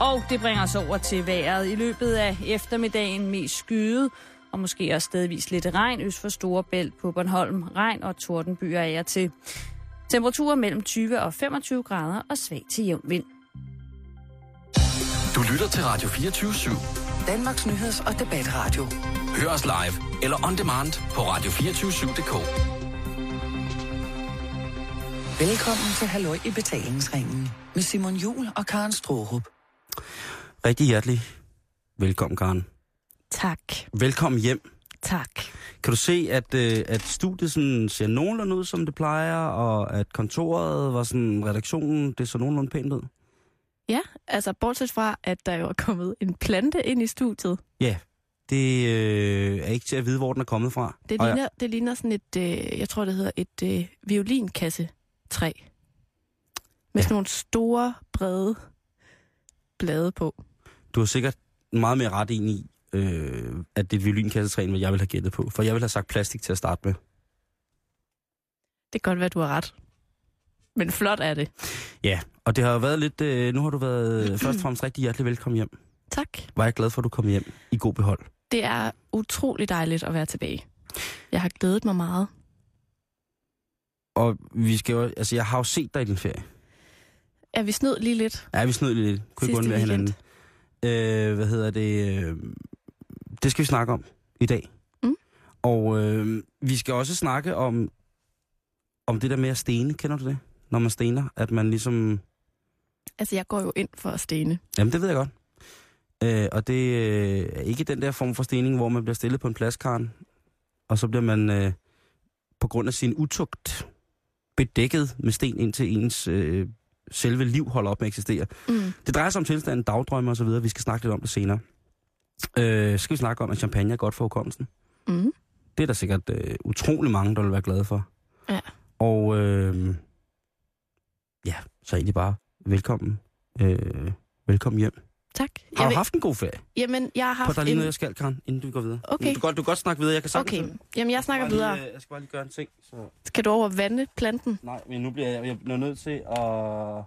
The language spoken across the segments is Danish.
Og det bringer os over til vejret. I løbet af eftermiddagen mest skyet, og måske også stedvis lidt regn øst for Storebælt på Bornholm. Regn og tordenbyer er til. Temperaturer mellem 20 og 25 grader og svag til jævn vind. Du lytter til Radio 24 /7. Danmarks nyheds- og debatradio. Hør os live eller on demand på radio247.dk. Velkommen til Halløj i betalingsringen med Simon Jul og Karen Strohrup. Rigtig hjertelig velkommen, Karen. Tak. Velkommen hjem. Tak. Kan du se, at, øh, at studiet sådan ser nogenlunde ud, som det plejer, og at kontoret var sådan, redaktionen, det så nogenlunde pænt ud? Ja, altså bortset fra, at der jo er kommet en plante ind i studiet. Ja, det øh, er ikke til at vide, hvor den er kommet fra. Det ligner, det ligner sådan et, øh, jeg tror det hedder et øh, violinkassetræ. Med Ja. sådan nogle store, brede blade på. Du har sikkert meget mere ret ind i, øh, at det er et violinkassetræ, end hvad jeg ville have gættet på. For jeg ville have sagt plastik til at starte med. Det kan godt være, du har ret. Men flot er det. Ja, og det har jo været lidt... Øh, nu har du været først og fremmest rigtig hjertelig velkommen hjem. Tak. Var jeg glad for, at du kom hjem i god behold. Det er utrolig dejligt at være tilbage. Jeg har glædet mig meget. Og vi skal jo, altså, jeg har jo set dig i din ferie. Er vi snød lige lidt? Ja, vi snød lidt. Kunne ikke Sidste undvære weekend. hinanden. Øh, hvad hedder det? Øh, det skal vi snakke om i dag. Mm. Og øh, vi skal også snakke om, om det der med at stene. Kender du det? Når man stener, at man ligesom... Altså, jeg går jo ind for at stene. Jamen, det ved jeg godt. Øh, og det øh, er ikke den der form for stening, hvor man bliver stillet på en pladskarn, og så bliver man øh, på grund af sin utugt bedækket med sten, indtil ens øh, selve liv holder op med at eksistere. Mm. Det drejer sig om tilstanden, dagdrømme og så videre. Vi skal snakke lidt om det senere. Øh, skal vi snakke om, at champagne er godt for hukommelsen? Mm. Det er der sikkert øh, utrolig mange, der vil være glade for. Ja. Og øh, ja, så egentlig bare velkommen. Øh, velkommen hjem. Tak. Har Jeg du vil- haft en god ferie? Jamen, jeg har haft der er lige en... noget, jeg skal, Karen, inden du går videre. Okay. Du kan godt, du kan godt snakke videre. Jeg kan sagtens... Okay, jamen jeg snakker lige, videre. øh, Jeg skal bare lige gøre en ting. Så... Skal du over vande planten? Nej, men nu bliver jeg, jeg bliver nødt til at...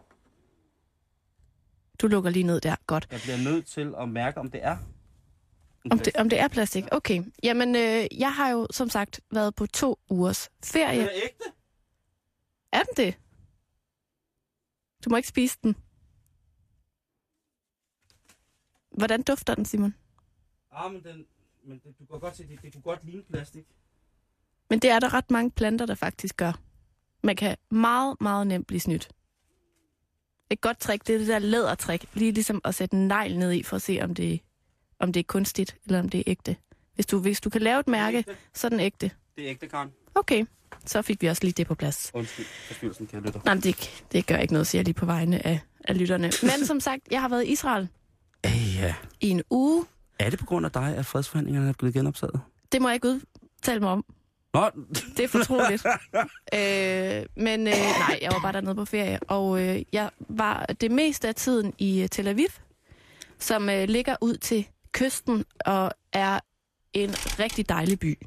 Du lukker lige ned der. Godt. Jeg bliver nødt til at mærke, om det er... Om det, om det er plastik? Okay. Jamen, øh, jeg har jo som sagt været på to ugers ferie. Den er ægte? Er den det? Du må ikke spise den. Hvordan dufter den, Simon? Ah, men, den, men det, du kan godt se, det, det kunne godt ligne plastik. Men det er der ret mange planter, der faktisk gør. Man kan meget, meget nemt blive snydt. Et godt trick, det er det der lædertrik. Lige ligesom at sætte en negl ned i, for at se, om det, om det er kunstigt, eller om det er ægte. Hvis du, hvis du kan lave et mærke, ægte. så er den ægte. Det er ægte, Karen. Okay, så fik vi også lige det på plads. Undskyld, forstyrrelsen, kan jeg lytte. Nej, det, det gør ikke noget, siger jeg lige på vegne af, af lytterne. Men som sagt, jeg har været i Israel Øh, ja. i en uge. Er det på grund af dig, at fredsforhandlingerne er blevet genoptaget? Det må jeg ikke udtale mig om. Nå, Det er fortroligt. øh, men øh, nej, jeg var bare dernede på ferie, og øh, jeg var det meste af tiden i øh, Tel Aviv, som øh, ligger ud til kysten og er en rigtig dejlig by.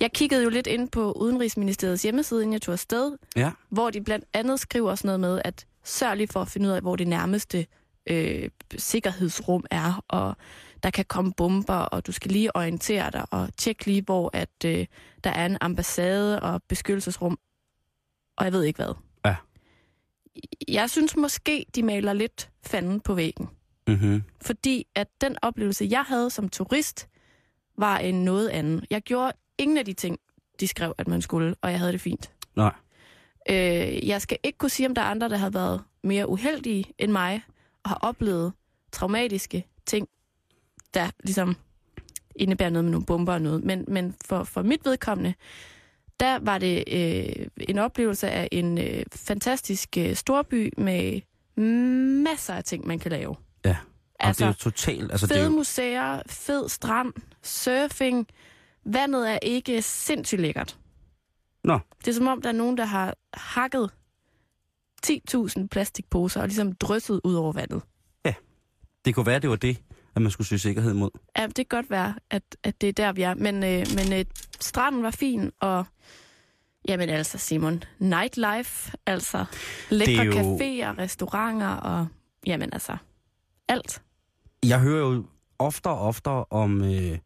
Jeg kiggede jo lidt ind på Udenrigsministeriets hjemmeside, inden jeg tog afsted, ja. hvor de blandt andet skriver sådan noget med, at sørg lige for at finde ud af, hvor det nærmeste øh, sikkerhedsrum er, og der kan komme bomber, og du skal lige orientere dig, og tjek lige, hvor at, øh, der er en ambassade og beskyttelsesrum, og jeg ved ikke hvad. Ja. Jeg synes måske, de maler lidt fanden på væggen. Mm-hmm. Fordi at den oplevelse, jeg havde som turist, var en noget anden. Jeg gjorde ingen af de ting, de skrev, at man skulle, og jeg havde det fint. Nej. Øh, jeg skal ikke kunne sige, om der er andre, der har været mere uheldige end mig, og har oplevet traumatiske ting, der ligesom indebærer noget med nogle bomber og noget. Men, men for, for mit vedkommende, der var det øh, en oplevelse af en øh, fantastisk øh, storby med masser af ting, man kan lave. Ja. Og Altså, det er jo totalt... Altså, det er fede jo, museer, fed strand, surfing. Vandet er ikke sindssygt lækkert. Nå. Det er som om, der er nogen, der har hakket 10.000 plastikposer og ligesom drysset ud over vandet. det kunne være, det var det, at man skulle søge sikkerhed mod. Ja, det kan godt være, at, at det er der, vi er. Men, øh, men øh, stranden var fin, og jamen altså, Simon, nightlife, altså lækre jo- caféer, restauranter, og jamen altså, alt. Jeg hører jo oftere og oftere om, øh,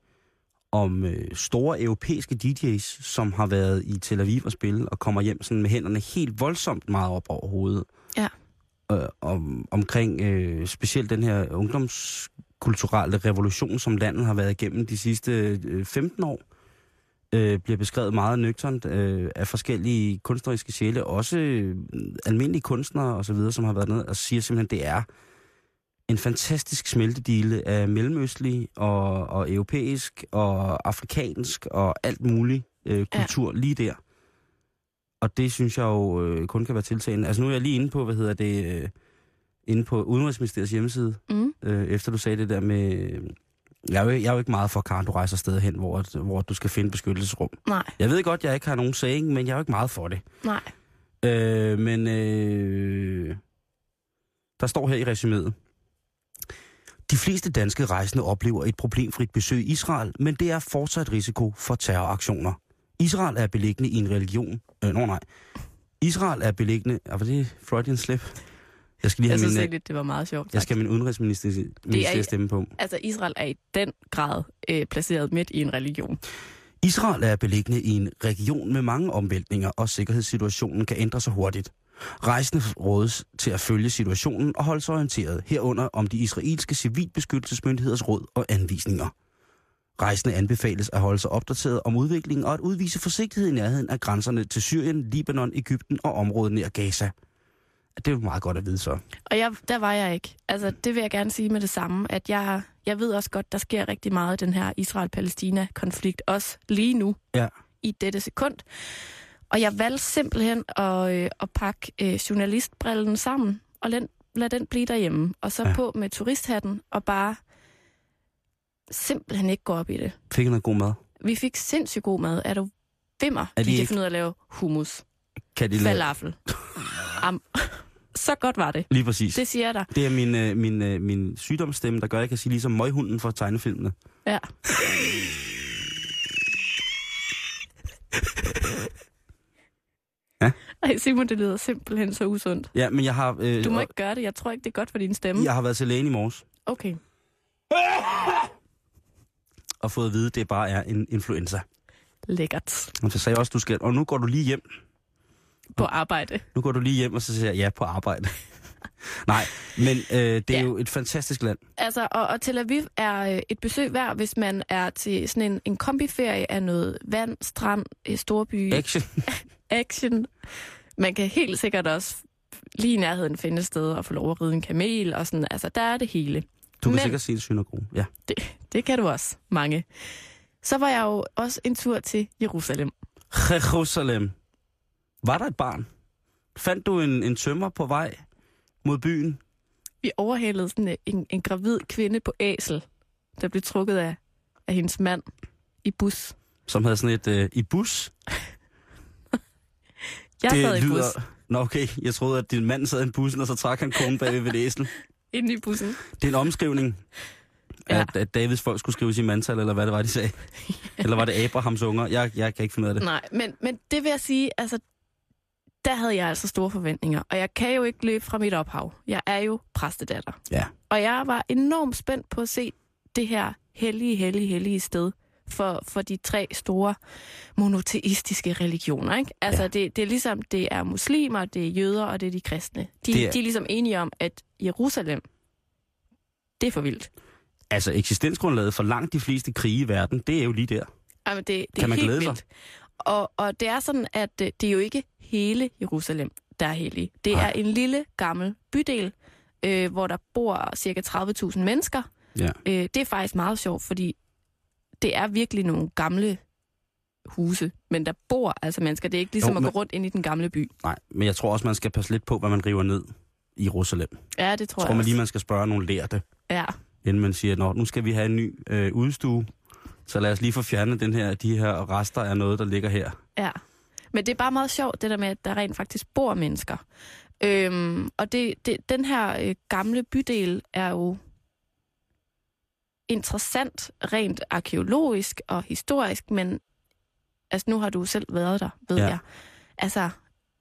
om øh, store europæiske DJ's, som har været i Tel Aviv og spille, og kommer hjem sådan med hænderne helt voldsomt meget op over hovedet. Ja. Øh, om, omkring øh, specielt den her ungdomskulturelle revolution, som landet har været igennem de sidste øh, 15 år, øh, bliver beskrevet meget nøgternt øh, af forskellige kunstneriske sjæle, også øh, almindelige kunstnere osv., som har været nede og siger simpelthen, det er en fantastisk smeltedile af mellemøstlig og, og europæisk og afrikansk og alt muligt øh, kultur ja. lige der. Og det synes jeg jo øh, kun kan være tiltagende. Altså nu er jeg lige inde på, hvad hedder det, øh, inde på Udenrigsministeriets hjemmeside, Mm. øh, efter du sagde det der med... Jeg er, jo, jeg er jo ikke meget for, Karen, du rejser sted hen, hvor, hvor du skal finde beskyttelsesrum. Nej, Jeg ved godt, jeg ikke har nogen saying, men jeg er jo ikke meget for det. nej. Øh, men øh, der står her i resuméet. De fleste danske rejsende oplever et problemfrit besøg i Israel, men det er fortsat risiko for terroraktioner. Israel er beliggende i en religion... Øh, nå nej. Israel er beliggende... Ah, var det Freudian slip? Jeg skal lige Jeg have synes min, øh, egentlig, det var meget sjovt. jeg skal have min udenrigsminister minister stemme på. Altså, Israel er i den grad øh, placeret midt i en religion. Israel er beliggende i en region med mange omvæltninger, og sikkerhedssituationen kan ændre sig hurtigt. Rejsende rådes til at følge situationen og holde sig orienteret, herunder om de israelske civilbeskyttelsesmyndigheders råd og anvisninger. Rejsende anbefales at holde sig opdateret om udviklingen og at udvise forsigtighed i nærheden af grænserne til Syrien, Libanon, Ægypten og området nær Gaza. Det er jo meget godt at vide så. Og jeg, der var jeg ikke. Altså, det vil jeg gerne sige med det samme, at jeg, jeg ved også godt, der sker rigtig meget i den her Israel-Palæstina-konflikt, også lige nu, Ja. i dette sekund. Og jeg valgte simpelthen at, øh, at pakke øh, journalistbrillen sammen, og lad, lad den blive derhjemme. Og så Ja. på med turisthatten, og bare simpelthen ikke gå op i det. Fik I noget god mad? Vi fik sindssygt god mad. Er du vimmer? Er de de ikke- ud at lave hummus, Kan de falafel. Am, så godt var det. Lige præcis. Det siger jeg dig. Det er min, øh, min, øh, min sygdomsstemme, der gør, at jeg kan sige ligesom møghunden fra tegnefilmene. Ja. Ej, Simon, det lyder simpelthen så usundt. Ja, men jeg har, øh, Du må ikke gøre det. Jeg tror ikke, det er godt for din stemme. jeg har været til lægen i morges Okay. og fået at vide, at det bare er en influenza. Lækkert. Og så sagde jeg også, du skal, og nu går du lige hjem. På arbejde. Nu går du lige hjem, og så siger jeg, ja, på arbejde. Nej, men øh, det er Ja. jo et fantastisk land. Altså, og, og Tel Aviv er øh, et besøg værd, hvis man er til sådan en, en kombiferie af noget vand, strand, øh, storby, Action. Action. Man kan helt sikkert også lige i nærheden finde sted og få lov at ride en kamel og sådan. Altså, der er det hele. Du kan Men- sikkert se en synagoge. Ja. Det kan du også, mange. Så var jeg jo også en tur til Jerusalem. Jerusalem. Var der et barn? Fandt du en, en tømmer på vej mod byen? Vi overhalede sådan en, en gravid kvinde på æsel, der blev trukket af, af hendes mand i bus. Som havde sådan et øh, i bus? Jeg det sad i bus Nå okay, jeg troede, at din mand sad i bussen, og så trak han konen bag ved æsel. inde i bussen. Det er en omskrivning. Ja. at, at Davids folk skulle skrives i mandtal, eller hvad det var, de sagde. eller var det Abrahams unger? Jeg, jeg kan ikke finde ud af det. Nej, men, men det vil jeg sige, altså, der havde jeg altså store forventninger. Og jeg kan jo ikke løbe fra mit ophav. Jeg er jo præstedatter. Ja. Og jeg var enormt spændt på at se det her hellige, hellige, hellige sted for, for de tre store monoteistiske religioner. Ikke? Altså, Ja. det, det er ligesom, det er muslimer, det er jøder, og det er de kristne. De, Det er- de er ligesom enige om, at Jerusalem, det er for vildt. Altså, eksistensgrundlaget for langt de fleste krige i verden, det er jo lige der. Jamen, det, det Kan er man helt glæde sig? vildt. Og, og det er sådan, at øh, det er jo ikke hele Jerusalem, der er hellig. Det Nej. er en lille, gammel bydel, øh, hvor der bor cirka 30.000 mennesker. Ja. Øh, det er faktisk meget sjovt, fordi det er virkelig nogle gamle huse, men der bor altså mennesker. Det er ikke ligesom Jo, jo, at men- gå rundt ind i den gamle by. Nej, men jeg tror også, man skal passe lidt på, hvad man river ned i Jerusalem. Ja, det tror Jeg tror man også. lige, man skal spørge nogle lærte, Ja, inden man siger, Nå, nu skal vi have en ny øh, udstue. Så lad os lige få fjernet den her, de her rester af noget, der ligger her. ja. Men det er bare meget sjovt, det der med, at der rent faktisk bor mennesker. Øhm, og det, det, den her øh, gamle bydel er jo interessant rent arkeologisk og historisk, men altså nu har du selv været der, ved Ja. jeg. Altså,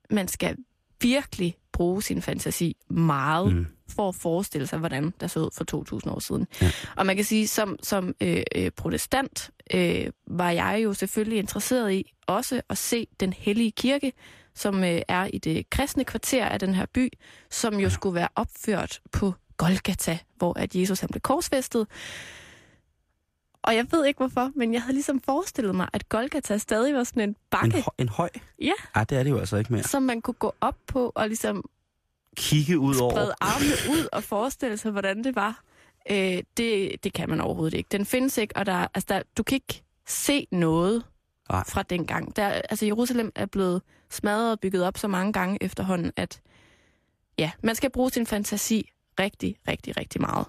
man skal virkelig bruge sin fantasi meget, mm. for at forestille sig, hvordan der så ud for 2.000 år siden. Ja. Og man kan sige, som, som øh, øh, protestant øh, var jeg jo selvfølgelig interesseret i også at se den hellige kirke, som øh, er i det kristne kvarter af den her by, som jo ja. skulle være opført på Golgata, hvor at Jesus han blev korsfæstet. Og jeg ved ikke hvorfor, men jeg havde ligesom forestillet mig, at Golgata stadig var sådan en bakke. En, hø- en høj? Ja. Ja, det er det jo altså ikke mere. Som man kunne gå op på og ligesom Kigge ud over. sprede armene ud og forestille sig, hvordan det var. Øh, det, det kan man overhovedet ikke. Den findes ikke, og der, altså der, du kan ikke se noget Nej. fra dengang. Der, altså Jerusalem er blevet smadret og bygget op så mange gange efterhånden, at ja, man skal bruge sin fantasi rigtig, rigtig, rigtig meget.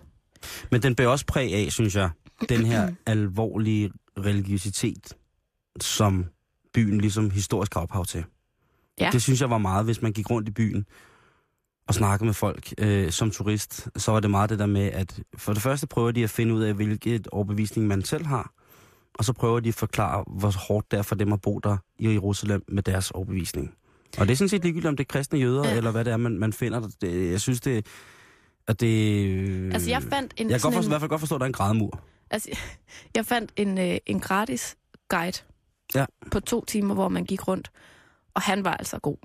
Men den bærer også præg af, synes jeg, den her alvorlige religiøsitet, som byen ligesom historisk har ophav til. Ja. Det synes jeg var meget, hvis man gik rundt i byen og snakkede med folk øh, som turist, så var det meget det der med, at for det første prøver de at finde ud af, hvilket overbevisning man selv har, og så prøver de at forklare, hvor hårdt det er for dem at bo der i Jerusalem med deres overbevisning. Og det er sådan set ligegyldigt, om det er kristne jøder, Ja. eller hvad det er, man, man finder. Det, jeg synes, det... At det Altså jeg fandt en, jeg kan godt forstå, i en, hvert fald godt forstå, at der er en grædemur. altså, jeg fandt en, øh, en gratis guide Ja. på to timer, hvor man gik rundt, og han var altså god.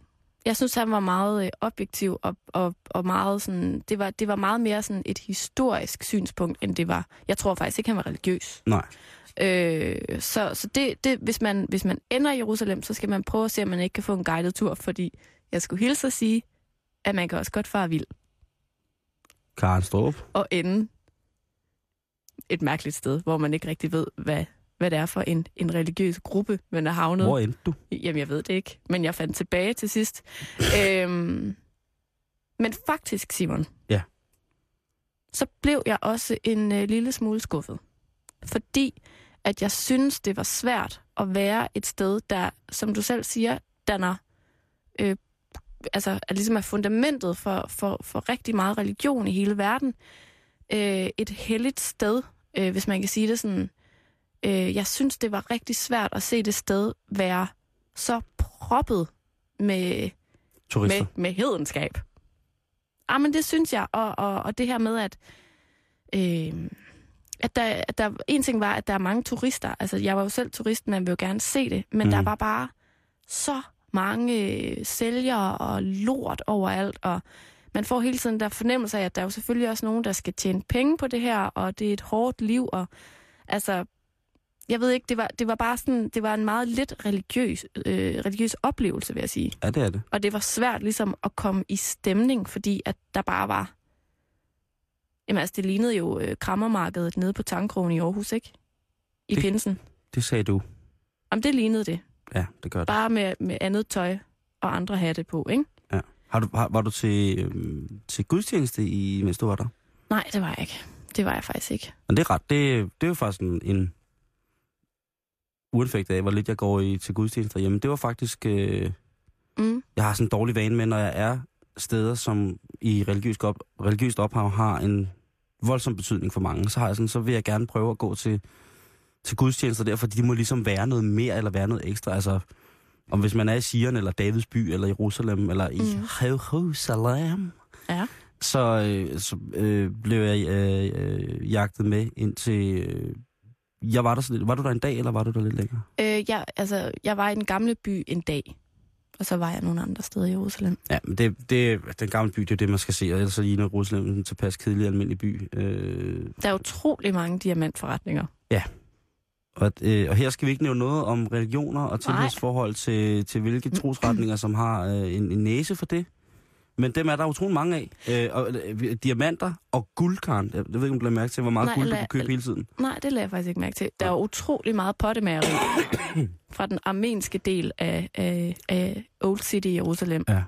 Jeg synes, han var meget øh, objektiv og, og, og meget sådan, det var, det var meget mere sådan et historisk synspunkt, end det var. Jeg tror faktisk ikke, han var religiøs. Nej. Øh, så så det, det, hvis, man, hvis man ender i Jerusalem, så skal man prøve at se, om man ikke kan få en guided tur, fordi jeg skulle hilse at sige, at man kan også godt fare vild Karen Strup. og ende et mærkeligt sted, hvor man ikke rigtig ved, hvad, hvad det er for en, en religiøs gruppe, man er havnet. Hvor endte du? Jamen, jeg ved det ikke, men jeg fandt tilbage til sidst. øhm, men faktisk, Simon, Ja. så blev jeg også en øh, lille smule skuffet. Fordi at jeg synes, det var svært at være et sted, der, som du selv siger, danner, øh, altså er ligesom er fundamentet for, for, for rigtig meget religion i hele verden. Øh, et helligt sted, øh, hvis man kan sige det sådan. Øh, jeg synes, det var rigtig svært at se det sted være så proppet med, Turister. med, med hedenskab. Ah, men det synes jeg, og, og, og det her med, at, øh, at, der, at der, en ting var, at der er mange turister. Altså, jeg var jo selv turist, jeg vil jo gerne se det. Men mm. der var bare så mange øh, sælgere og lort overalt, og man får hele tiden der fornemmelse af, at der er jo selvfølgelig også nogen, der skal tjene penge på det her, og det er et hårdt liv, og altså, jeg ved ikke, det var, det var bare sådan, det var en meget lidt religiøs, øh, religiøs oplevelse, vil jeg sige. Ja, det er det. Og det var svært ligesom at komme i stemning, fordi at der bare var... Jamen altså, det lignede jo øh, krammermarkedet nede på Tankrogen i Aarhus, ikke? I Det- pinsen. Det sagde du. Jamen, det lignede det. Ja, det gør det. Bare med, med andet tøj og andre hatte på, ikke? Har du, har, var du til, øhm, til gudstjeneste, i, mens du var der? Nej, det var jeg ikke. Det var jeg faktisk ikke. Men det er ret. Det, det er jo faktisk en, en uanfægt af, hvor lidt jeg går i, til gudstjenester hjemme. Det var faktisk... Øh, Mm. jeg har sådan en dårlig vane med, når jeg er steder, som i religiøst, op, religiøst ophav har en voldsom betydning for mange, så har jeg sådan, så vil jeg gerne prøve at gå til, til gudstjenester der, fordi de må ligesom være noget mere eller være noget ekstra. Altså, om hvis man er i Sion, eller Davids by, eller Jerusalem, eller i Mm. Jerusalem, Ja. så, øh, så øh, blev jeg øh, øh, jagtet med ind til... Øh, jeg var der så lidt. Var du der en dag, eller var du der lidt længere? Øh, jeg, altså, jeg var i den gamle by en dag, og så var jeg nogle andre steder i Jerusalem. Ja, men det, det, den gamle by, det er det, man skal se, og ellers så ligner Jerusalem en tilpas kedelig almindelig by. Øh, Der er utrolig mange diamantforretninger. Og, øh, og her skal vi ikke nævne noget om religioner og tilhørsforhold til, til hvilke trosretninger, som har øh, en, en næse for det. Men dem er der utrolig mange af. Øh, og, øh, diamanter og guldkarn. Jeg, jeg ved ikke, om du lader mærke til, hvor meget Nej, guld du kan købe hele tiden. Nej, det lagde jeg faktisk ikke mærke til. Der er utrolig meget pottemageri fra den armenske del af, af, af Old City i Jerusalem. Ja.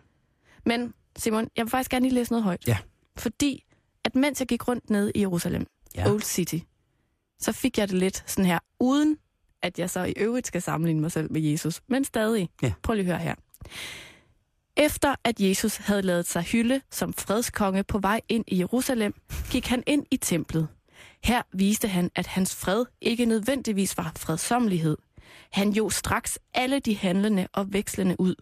Men Simon, jeg vil faktisk gerne lige læse noget højt. Ja. Fordi, at mens jeg gik rundt ned i Jerusalem, Ja. Old City, så fik jeg det lidt sådan her, uden at jeg så i øvrigt skal sammenligne mig selv med Jesus. Men stadig. Ja. Prøv lige at høre her. Efter at Jesus havde lavet sig hylde som fredskonge på vej ind i Jerusalem, gik han ind i templet. Her viste han, at hans fred ikke nødvendigvis var fredsommelighed. Han jo straks alle de handlende og vekslende ud.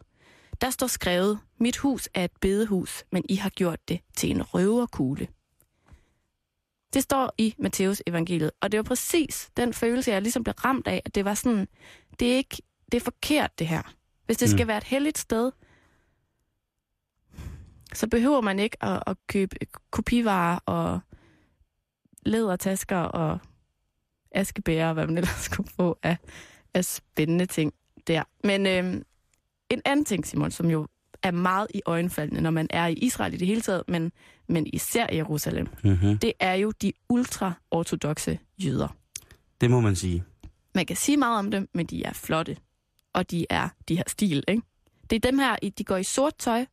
Der står skrevet, mit hus er et bedehus, men I har gjort det til en røverkugle. Det står i Matteus evangeliet, og det var præcis den følelse, jeg ligesom blev ramt af, at det var sådan, det er ikke, det er forkert det her. Hvis det Mm. skal være et helligt sted, så behøver man ikke at, at købe kopivarer og lædertasker og askebæger, og hvad man ellers skulle få af, af spændende ting der. Men øhm, en anden ting, Simon, som jo er meget i øjenfaldende, når man er i Israel i det hele taget, men, men især i Jerusalem, Mm-hmm. det er jo de ultra-ortodoxe jøder. Det må man sige. Man kan sige meget om dem, men de er flotte, og de er de her stil, ikke? Det er dem her, de går i sort tøj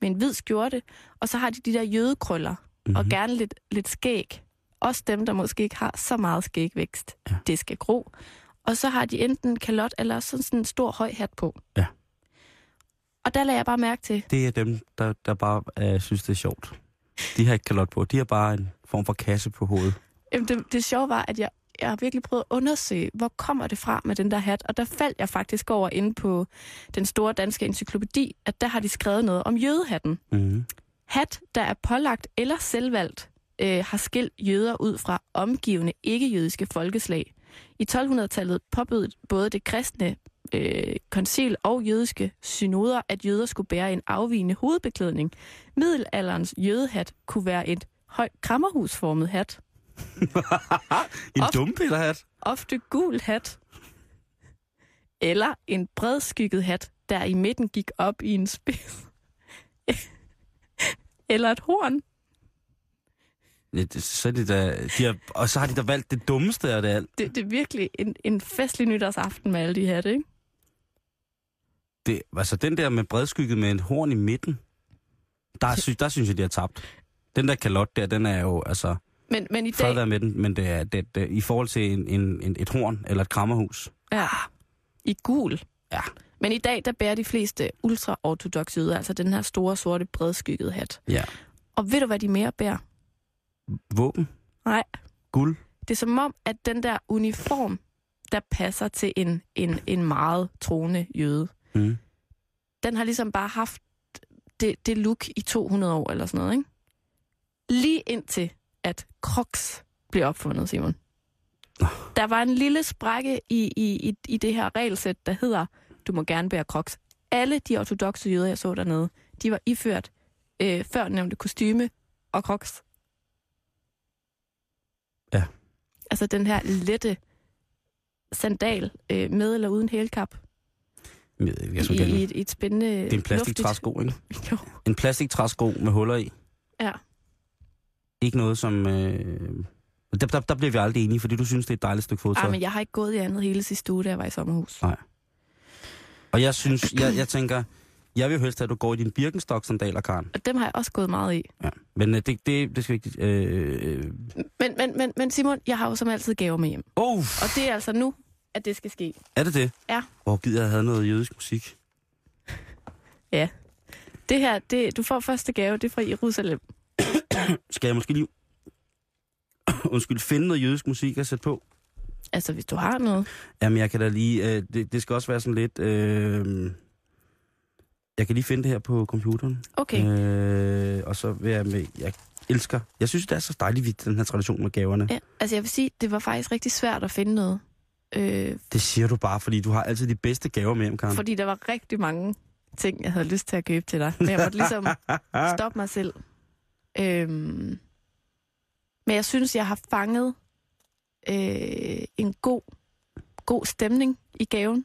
med en hvid skjorte, og så har de de der jødekrøller, mm-hmm. og gerne lidt, lidt skæg. Også dem, der måske ikke har så meget skægvækst. Ja. Det skal gro. Og så har de enten kalot eller sådan, sådan en stor høj hat på. Ja. Og der lagde jeg bare mærke til, Det er dem, der, der bare øh, synes, det er sjovt. De har ikke kalot på. De har bare en form for kasse på hovedet. Jamen, det, det sjove var, at jeg, jeg har virkelig prøvet at undersøge, hvor kommer det fra med den der hat, og der faldt jeg faktisk over inde på den store danske encyklopædi, at der har de skrevet noget om jødehatten. Mm-hmm. Hat, der er pålagt eller selvvalgt, øh, har skilt jøder ud fra omgivende ikke-jødiske folkeslag. I 1200-tallet påbød både det kristne øh, koncil og jødiske synoder, at jøder skulle bære en afvigende hovedbeklædning. Middelalderens jødehat kunne være et højt krammerhusformet hat, En Of- dumpillerhat. ofte gul hat, eller en bredskygget hat, der i midten gik op i en spids. eller et horn. Ja, det, så er det da, de har, og så har de da valgt det dummeste af det alt. Det, det er virkelig en, en festlig nytårsaften med alle de hatte, ikke? Det, altså den der med bredskygget med en horn i midten, der, sy, der synes jeg, de har tabt. Den der kalot der, den er jo, altså, Men, men i dag, med den, men det er, det, det, i forhold til en, en, en, et horn eller et krammerhus. ja, i gul. Ja. Men i dag, der bærer de fleste ultra-ortodoxe jøder, altså den her store, sorte, bredskyggede hat. Ja. Og ved du, hvad de mere bærer? Våben, Nej, guld, det er som om, at den der uniform, der passer til en, en, en meget troende jøde, mm. den har ligesom bare haft det, det look i 200 år eller sådan noget, ikke? Lige indtil, at Crocs blev opfundet, Simon. Der var en lille sprække i, i, i, i det her regelsæt, der hedder, du må gerne bære Crocs. Alle de ortodoxe jøder, jeg så dernede, de var iført øh, før nævnte kostyme og Crocs. Ja. Altså den her lette sandal øh, med eller uden hælkap Jeg ikke, jeg i, synes, i, er, et, i et spændende det er en plastiktræsko, ikke? Jo. En plastiktræsko med huller i. Ja. Ikke noget, som... Øh, der, der, der bliver vi aldrig enige, fordi du synes, det er et dejligt stykke fodtøj. Ej, men jeg har ikke gået i andet hele sidste uge, da jeg var i sommerhus. Nej. Og jeg synes, jeg, jeg tænker, jeg vil helst have, at du går i din Birkenstock-sandaler, Karen. Og dem har jeg også gået meget i. Ja. Men øh, det, det, det skal ikke... Øh, øh. Men, men, men, men Simon, jeg har jo som altid gaver med hjem. Oh, Og det er altså nu, at det skal ske. er det det? Ja. Hvor gider jeg have noget jødisk musik? Det her, det, du får første gave, det er fra Jerusalem. Skal jeg måske lige... Undskyld, finde noget jødisk musik at sætte på? Altså, hvis du har noget. Jamen, jeg kan da lige... Øh, det, det skal også være sådan lidt... Øh, jeg kan lige finde det her på computeren. Okay. Øh, og så vil jeg med... Jeg elsker... Jeg synes, det er så dejligt den her tradition med gaverne. Ja, altså, jeg vil sige, det var faktisk rigtig svært at finde noget. Øh, Det siger du bare, fordi du har altid de bedste gaver med hjem, Karen. fordi der var rigtig mange ting, jeg havde lyst til at købe til dig. Men jeg måtte ligesom stoppe mig selv. Øhm, men jeg synes, jeg har fanget øh, en god, god stemning i gaven.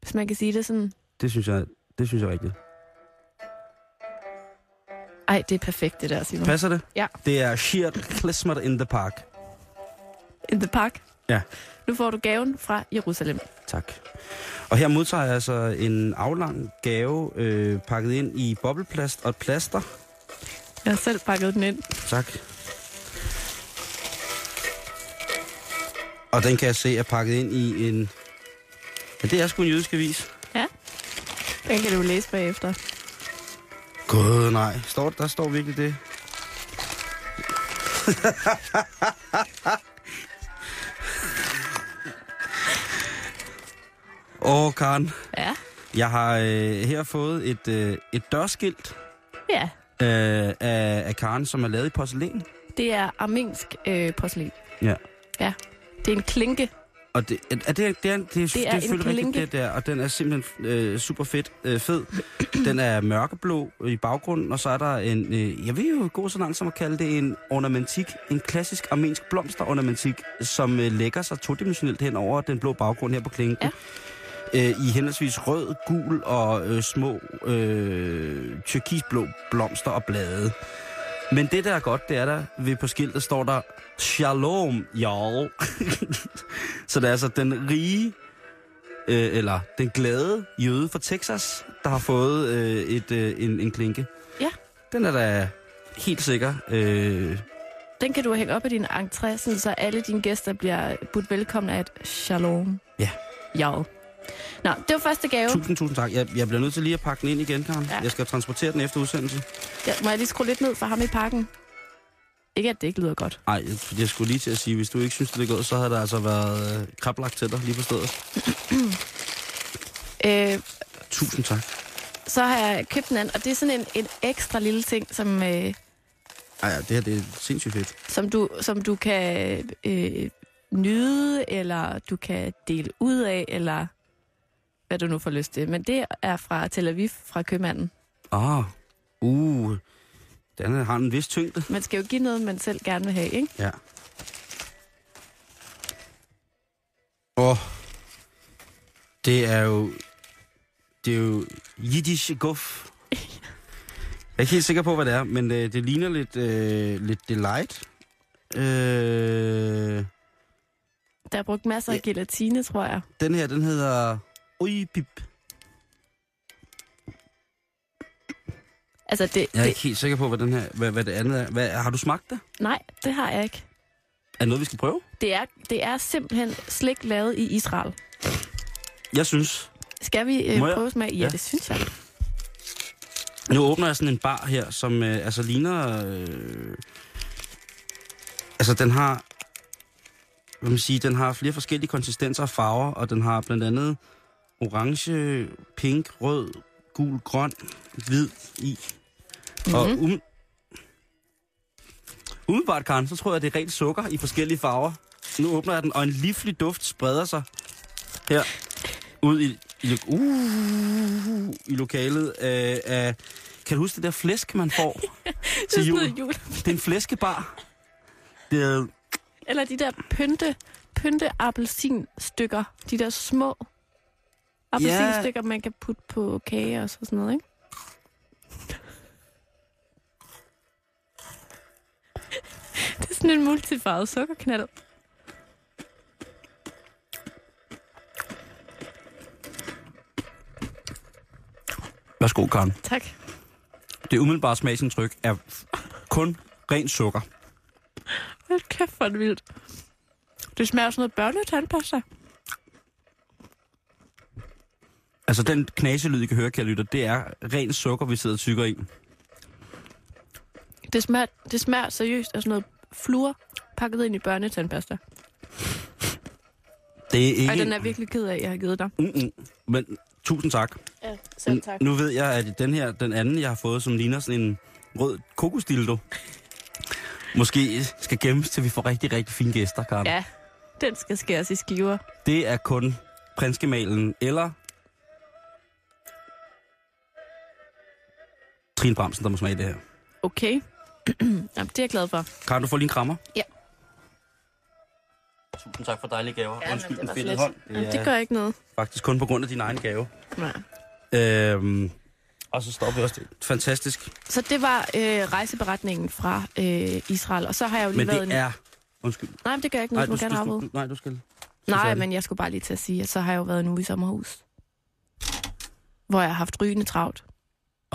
Hvis man kan sige det sådan. Det synes jeg, det synes jeg rigtigt. Ej, det er perfekt, det der, Simon. Passer det? Ja. Det er Sheer Klesmer in the Park. In the park. Ja. Nu får du gaven fra Jerusalem. Tak. Og her modtager jeg altså en aflang gave øh, pakket ind i bobleplast og plaster. Jeg har selv pakket den ind. Tak. Og den kan jeg se er pakket ind i en... Ja, det er sgu en jødisk avis. Den kan du læse bagefter. Gud, nej. Står, der står virkelig det. Åh, Karen. Ja. Jeg har øh, her fået et, øh, et dørskilt Ja, øh, af, af Karen, som er lavet i porcelæn. det er armensk øh, porcelæn. Ja. Ja, det er en klinke. Og det, er, det, er, det, er, det, er, det er selvfølgelig rigtigt, det der, og den er simpelthen øh, super fedt, øh, fed. Den er mørkeblå i baggrunden, og så er der en, øh, jeg vil jo gå så langt som at kalde det en ornamentik, en klassisk armensk blomsterornamentik, som øh, lægger sig todimensionelt hen over den blå baggrund her på klinken. Ja. Øh, I henholdsvis rød, gul og øh, små øh, turkisblå blomster og blade. Men det, der er godt, det er der ved på skiltet står der Shalom, y'all. så det er altså den rige, øh, eller den glade jøde fra Texas, der har fået øh, et, øh, en, en klinke. Ja. Den er da helt sikker. Øh, Den kan du hænge op i din entré, så alle dine gæster bliver budt velkommen af et shalom. Ja. Ja. Nå, det var første gave. tusind, tusind tak. Jeg, jeg bliver nødt til lige at pakke den ind igen, Karen. Ja. Jeg skal transportere den efter udsendelse. Ja, må jeg lige skrue lidt ned for ham i parken? Ikke, at det ikke lyder godt. Nej, jeg, jeg skulle lige til at sige, hvis du ikke synes, det er godt, så havde der altså været øh, krablagt til dig lige på stedet. Øh, Tusind tak. så har jeg købt den anden, og det er sådan en, en ekstra lille ting, som, øh, Ej, ja, det her det er sindssygt fedt. som, du, som du kan øh, nyde, eller du kan dele ud af, eller hvad du nu får lyst til. Men det er fra Tel Aviv, fra købmanden. Ah, uh, den har en vis tyngde. Man skal jo give noget, man selv gerne vil have, ikke? Ja. Åh, oh, det er jo, det er jo Yiddish guf. Jeg er ikke helt sikker på, hvad det er, men øh, det ligner lidt, øh, lidt delight. Øh, Der er brugt masser af gelatine, tror jeg. den her, den hedder Ujpip. Altså, det, Jeg er det, ikke helt sikker på, hvad, den her, hvad, hvad det andet er. Hvad, har du smagt det? nej, det har jeg ikke. Er det noget, vi skal prøve? Det er, det er simpelthen slik lavet i Israel. Jeg synes. Skal vi øh, prøve smag? Ja, Ja. det synes jeg. Nu åbner jeg sådan en bar her, som øh, altså ligner... Øh, altså, den har... Hvad man sige, den har flere forskellige konsistenser og farver, og den har blandt andet orange, pink, rød, gul, grøn, hvid i. Mm-hmm. Og Mhm. um, umiddelbart, Karen, så tror jeg, det er rent sukker i forskellige farver. Nu åbner jeg den, og en livlig duft spreder sig her ud i, i, lo- uh, i lokalet øh, af... Kan du huske det der flæsk, man får til jul? jul. Det er en flæskebar. Det er, Eller de der pynte, pynte appelsinstykker. De der små appelsinstykker, man kan putte på kage og så sådan noget, ikke? Det er sådan en multifarvet sukkerknald. værsgo, Karen. Tak. Det umiddelbare smagsindtryk er kun ren sukker. Hold kæft, hvor det vildt. Det smager sådan noget børnetandpasta. Altså, den knaselyd, I kan høre, kære lytter, det er ren sukker, vi sidder og tykker i. Det smager, det smager seriøst af sådan noget fluer pakket ind i børnetandpasta. Det er ikke... Og den er virkelig ked af, at jeg har givet dig. Mm-mm. Men tusind tak. Ja, selv tak. Nu ved jeg, at den her, den anden, jeg har fået, som ligner sådan en rød kokosdildo, måske skal gemmes, til vi får rigtig, rigtig fine gæster, Karen. Ja, den skal skæres i skiver. Det er kun prinsgemalen eller Trine Bramsen, der må smage det her. Okay. Jamen, det er jeg glad for. Karen, du får lige en krammer. Ja. Tusind tak for dejlige gaver. Ja, Undskyld men den det fedtede hånd. Jamen, det gør ikke noget. faktisk kun på grund af din egen gave. Nej. Øhm, og så stopper vi også det. Fantastisk. Så det var øh, rejseberetningen fra øh, Israel, og så har jeg jo lige Men været... det en... er... Undskyld. Nej, men det gør ikke Nej, noget, du, du, må gerne du, afbryde. du, nej, du skal... Nej, færdig. men jeg skulle bare lige til at sige, at så har jeg jo været en uge i sommerhus. Hvor jeg har haft rygende travlt.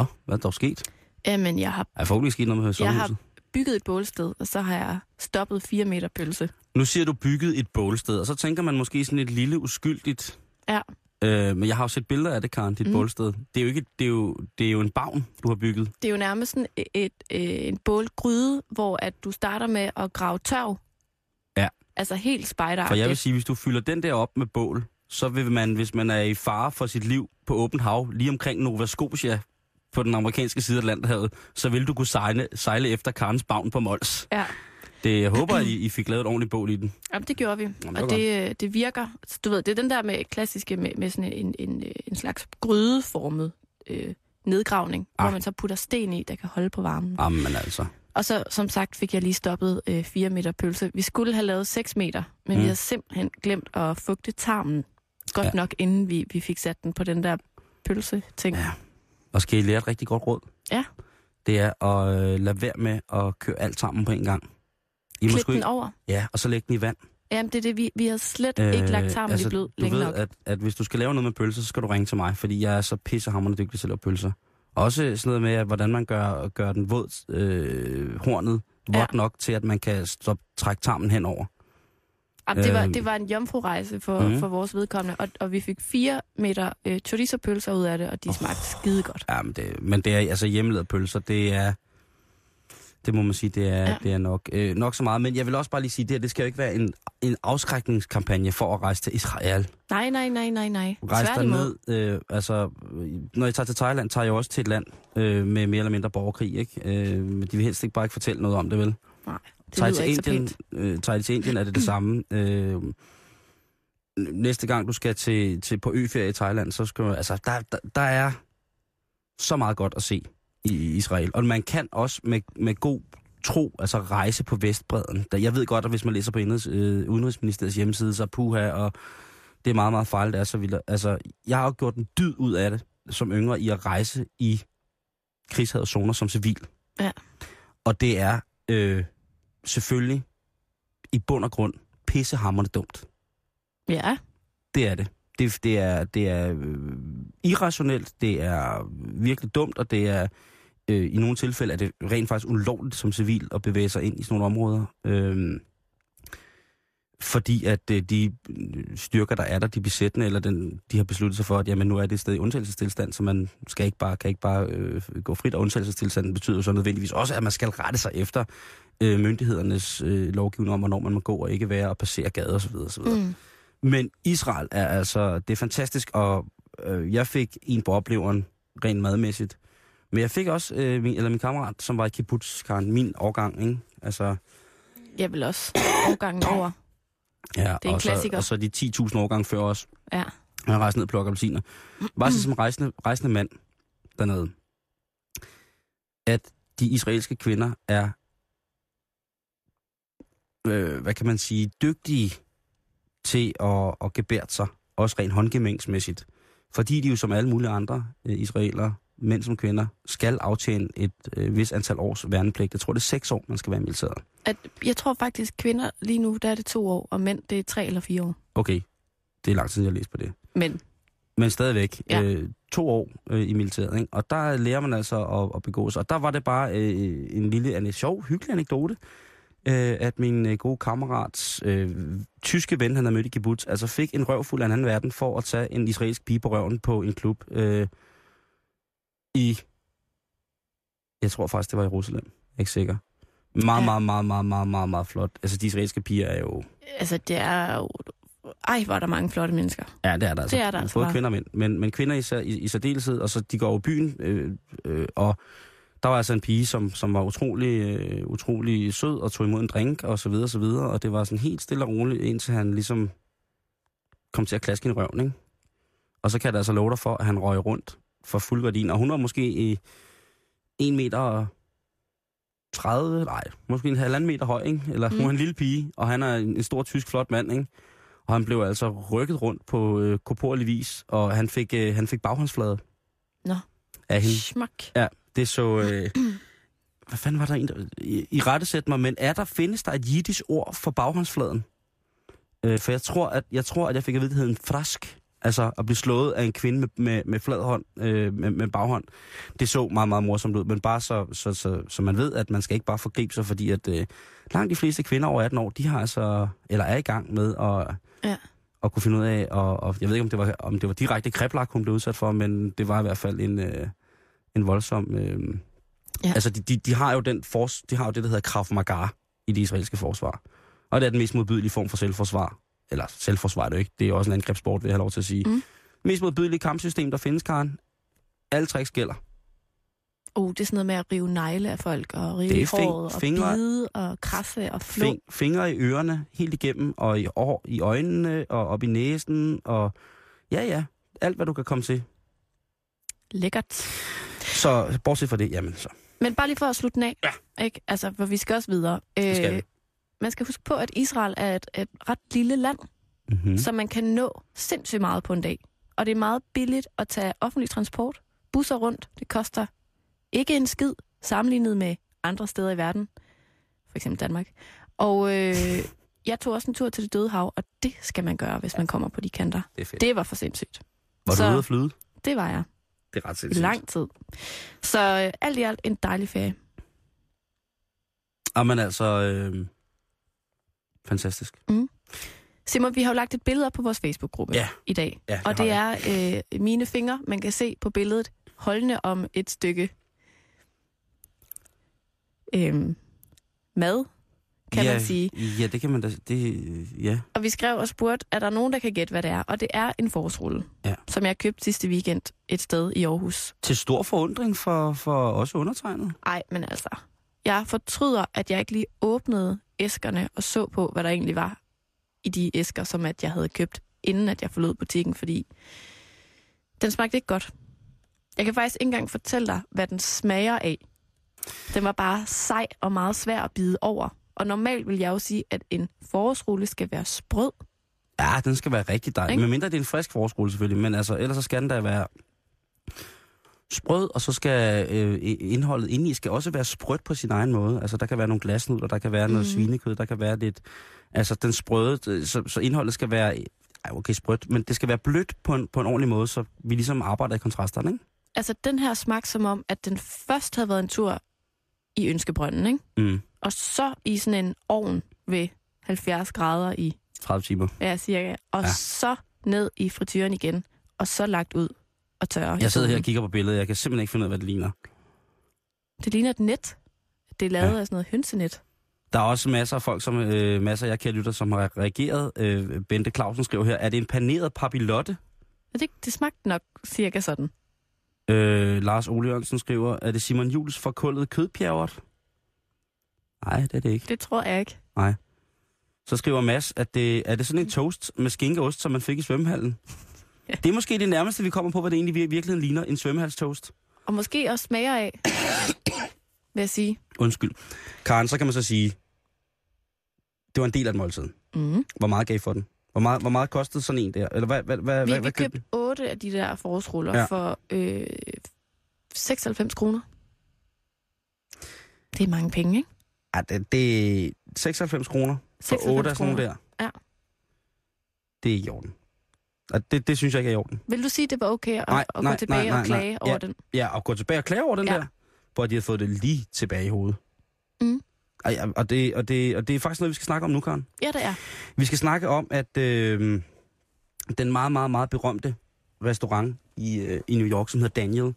Oh, hvad er der sket? Jamen, jeg har Er forhåbentlig sket noget med Jeg har sommerhuset? bygget et bålsted, og så har jeg stoppet 4 meter pølse. Nu siger du bygget et bålsted, og så tænker man måske sådan et lille uskyldigt... Ja. Øh, men jeg har jo set billeder af det, Karen, dit Mm. bålsted. Det er, jo ikke, det, er jo, det er jo en bavn, du har bygget. Det er jo nærmest sådan et, et, et, en bålgryde, hvor at du starter med at grave tørv. Ja. Altså helt For jeg vil sige, hvis du fylder den der op med bål, så vil man, hvis man er i fare for sit liv på åbent hav, lige omkring Nova Scotia, på den amerikanske side af Atlanterhavet, så vil du kunne sejle, sejle efter Karens Bavn på Mols. Ja. Det, jeg håber, I, I fik lavet et ordentligt bål i den. Jamen, det gjorde vi. Jamen, og det det, øh, det virker. Du ved, det er den der med klassiske med, med sådan en, en, øh, en slags grydeformet øh, nedgravning, ah. hvor man så putter sten i, der kan holde på varmen. Jamen altså. Og så, som sagt, fik jeg lige stoppet øh, 4 meter pølse. Vi skulle have lavet 6 meter, men mm. Vi havde simpelthen glemt at fugte tarmen godt. Ja. nok, inden vi, vi fik sat den på den der pølse-ting. Ja. Og skal I lære et rigtig godt råd? Ja. Det er at øh, lade være med at køre alt sammen på en gang. I Klip den ikke, over. ja, og så lægge den i vand. Jamen, det er det, vi, vi havde slet øh, ikke lagt tarmen altså, i blød længe ved, nok. At, at hvis du skal lave noget med pølser, så skal du ringe til mig, fordi jeg er så pissehammerende dygtig til at lave pølser. Også sådan noget med, at hvordan man gør, gør den våd, øh, hornet vådt ja. nok til, at man kan stoppe, trække tarmen henover. Jamen, det, var, øhm, det var en jomfru-rejse for, mhm. for vores vedkommende, og, og vi fik 4 meter øh, chorizo-pølser ud af det, og de smagte oh. skide godt. Ja, men det, men det er altså hjemmelavet pølser, det er... Det må man sige, det er, Ja. det er nok, øh, nok så meget. Men jeg vil også bare lige sige, det her, det skal jo ikke være en, en afskrækningskampagne for at rejse til Israel. Nej, nej, nej, nej, nej. Rejse derned, øh, altså, når jeg tager til Thailand, tager jeg også til et land øh, med mere eller mindre borgerkrig, ikke? Øh, men de vil helst ikke bare ikke fortælle noget om det, vel? Nej, tager til Indien, øh, tager til Indien, er det det samme. Øh, næste gang du skal til, til på øferie i Thailand, så skal du, altså, der, der, der er så meget godt at se i Israel. Og man kan også med, med god tro, altså rejse på Vestbredden. Der, jeg ved godt, at hvis man læser på indrigs, øh, Udenrigsministeriets hjemmeside, så puha, og det er meget, meget farligt, er så vildt. Altså, jeg har jo gjort en dyd ud af det, som yngre, i at rejse i krigshavede zoner som civil. Ja. Og det er øh, selvfølgelig i bund og grund pissehammerende dumt. Ja, Det er det. Det, det er, det er øh, irrationelt, det er virkelig dumt, og det er øh, i nogle tilfælde er det rent faktisk ulovligt som civil at bevæge sig ind i sådan nogle områder. Øh, fordi at øh, de styrker, der er der, de besættende, eller den, de har besluttet sig for, at jamen, nu er det et sted i undtagelsestilstand, så man skal ikke bare, kan ikke bare øh, gå frit, og undtagelsestilstanden betyder så nødvendigvis også, at man skal rette sig efter øh, myndighedernes øh, lovgivning om, hvornår man må gå og ikke være og passere gader osv. osv. Mm. Men Israel er altså, det er fantastisk, og øh, jeg fik en på opleveren rent madmæssigt. Men jeg fik også, øh, min, eller min kammerat, som var i kibbutz, min årgang, ikke? Altså, jeg vil også årgangen over. ja, Det er en og, så, klassiker. og så de 10.000 årgange før os. Ja. Han rejste ned og plukke appelsiner. Bare så som rejsende, rejsende mand dernede, at de israelske kvinder er, øh, hvad kan man sige, dygtige til at, at gebære sig, også rent håndgemængsmæssigt. Fordi de jo som alle mulige andre øh, israelere, mænd som kvinder, skal aftjene et øh, vis antal års værnepligt. Jeg tror, det er seks år, man skal være i militæret. At, jeg tror faktisk, kvinder lige nu, der er det to år, og mænd, det er tre eller fire år. Okay, det er lang tid, siden, jeg har læst på det. Men Men stadigvæk, ja. øh, to år øh, i militæret, ikke? og der lærer man altså at, at begå sig. Og der var det bare øh, en lille, en sjov, hyggelig anekdote, øh, at min øh, gode kammerats øh, tyske ven, han havde mødt i kibbutz, altså fik en røvfuld af en anden verden for at tage en israelsk pige på røven på en klub øh, i, jeg tror faktisk, det var i Jerusalem, jeg er ikke sikker. Meget, Ja. meget, meget, meget, meget, meget, meget flot. Altså, de israelske piger er jo... altså, det er jo... Ej, hvor er der mange flotte mennesker. Ja, det er der altså. Det er der altså Både bare. kvinder og mænd. Men, men kvinder i, i, i særdeleshed, og så de går over byen, øh, øh, og der var altså en pige, som, som var utrolig, øh, utrolig sød og tog imod en drink og så videre og så videre, og det var sådan helt stille og roligt, indtil han ligesom kom til at klaske i røven, ikke? Og så kan jeg altså love dig for, at han røg rundt for fuld gardin, og hun var måske i 1 meter og 30, nej, måske en halvanden meter høj, ikke? Eller mm. hun er en lille pige, og han er en, en stor tysk flot mand, ikke? Og han blev altså rykket rundt på øh, korporlig vis, og han fik, øh, han fik baghåndsflade. Nå. Af hende. Smak. Ja, det så... Øh, hvad fanden var der en, der... I, i rette sæt mig, men er der, findes der et jiddisch ord for baghåndsfladen? Øh, for jeg tror, at jeg tror, at jeg fik at vide, at det hed en frask. Altså at blive slået af en kvinde med, med, med flad hånd, øh, med, med baghånd. Det så meget, meget morsomt ud, men bare så, så, så, så man ved, at man skal ikke bare forgribe sig, fordi at øh, langt de fleste kvinder over 18 år, de har altså, eller er i gang med at, Ja. at kunne finde ud af, og, og jeg ved ikke, om det var, om det var direkte kreblak, hun blev udsat for, men det var i hvert fald en, øh, en voldsom... Øh, Ja. Altså, de, de, de, har jo den fors, de har jo det, der hedder Krav Maga i det israelske forsvar. Og det er den mest modbydelige form for selvforsvar eller selvforsvar er det jo ikke, det er også en angrebssport, vil jeg have lov til at sige. Mm. Mest modbydelige kampsystem, der findes, Karen. Alle tricks gælder. Oh, det er sådan noget med at rive negle af folk, og rive Det er håret, og fingre- bide, og krasse, og flå. Fing, fingre i ørerne, helt igennem, og i, år, i øjnene, og op i næsen, og ja, ja, alt hvad du kan komme til. Lækkert. Så bortset fra det, jamen så. Men bare lige for at slutte den af. Ja. Ikke? Altså, for vi skal også videre. Øh, skal vi. man skal huske på, at Israel er et, et ret lille land, Mm-hmm. mm. så man kan nå sindssygt meget på en dag. Og det er meget billigt at tage offentlig transport, busser rundt. Det koster ikke en skid sammenlignet med andre steder i verden. For eksempel Danmark. Og øh, jeg tog også en tur til det døde hav, og det skal man gøre, hvis man kommer på de kanter. Det. Det var for sindssygt. Var du så- ude at flyde? Det var jeg. Det er ret I sindssygt. lang tid. Så øh, alt i alt en dejlig ferie. Man altså... Øh, fantastisk. Simon, vi har jo lagt et billede op på vores Facebook-gruppe Ja. i dag. Ja, og det er øh, mine fingre, man kan se på billedet, holdende om et stykke øh, mad, kan ja, man sige. Ja, det kan man da... Det, ja. Og vi skrev og spurgte, er der nogen, der kan gætte, hvad det er? Og det er en forårsrulle, Ja. som jeg købte sidste weekend et sted i Aarhus. Til stor forundring for, for også undertegnet. Ej, men altså, jeg fortryder, at jeg ikke lige åbnede æskerne og så på, hvad der egentlig var i de æsker, som at jeg havde købt, inden at jeg forlod butikken, fordi den smagte ikke godt. Jeg kan faktisk ikke engang fortælle dig, hvad den smager af. Den var bare sej og meget svær at bide over. Og normalt vil jeg jo sige, at en forårsrulle skal være sprød. Ja, den skal være rigtig dejlig. Ikke? Men mindre det er en frisk forskole selvfølgelig. Men altså, ellers så skal den da være sprød, og så skal øh, indholdet indeni skal også være sprødt på sin egen måde. Altså, der kan være nogle glasnudler, der kan være noget Mhm. svinekød, der kan være lidt... Altså, den sprøde... Så, så indholdet skal være... Ej, okay, sprødt, men det skal være blødt på en, på en ordentlig måde, så vi ligesom arbejder i kontrasterne, ikke? Altså, den her smagte som om, at den først havde været en tur i Ønskebrønden, ikke? Mm. og så i sådan en ovn ved 70 grader i, 30 timer. ja, cirka, og Ja. ja. så ned i frityren igen, og så lagt ud og tørre. Jeg sidder her og kigger på billedet, jeg kan simpelthen ikke finde ud af, hvad det ligner. Det ligner et net. Det er lavet Ja. ja. af sådan noget hønsenet. Der er også masser af folk, som, øh, masser af jer kære lytter, som har reageret. Øh, Bente Clausen skriver her, er det en paneret papillotte? Og det, det smagte nok cirka sådan. Øh, Lars Ole Jørgensen skriver, er det Simon Jules forkullede kødpjerret? Nej, det er det ikke. Det tror jeg ikke. Så skriver Mads, at det, er det sådan en toast med skinkeost, som man fik i svømmehallen? Ja. Det er måske det nærmeste, vi kommer på, hvad det egentlig vir- virkeligheden ligner. En svømmehalstoast. Og måske også smager af, vil jeg sige. Undskyld. Karen, så kan man så sige, det var en del af et måltid. Mm. Hvor meget gav I for den? Hvor meget, hvor meget kostede sådan en der? Eller hvad, hvad, hvad, Vi, hvad, vi købte otte af de der forårsruller Ja. for øh, 96 kroner. Det er mange penge, ikke? Ja, det, det er 96 kroner for 96 8 af sådan der. Ja. Det er i orden. Og det, det synes jeg ikke er i orden. Vil du sige, det var okay at, Nej, at nej, gå tilbage nej, nej, og klage nej. over Ja. den? Ja, og gå tilbage og klage over den Ja. der, hvor de har fået det lige tilbage i hovedet. Mm. Ej, ja, og, det, og, det, og det er faktisk noget, vi skal snakke om nu, Karen. Ja, det er. Vi skal snakke om, at øh, den meget, meget, meget berømte restaurant i, øh, i New York, som hedder Daniel,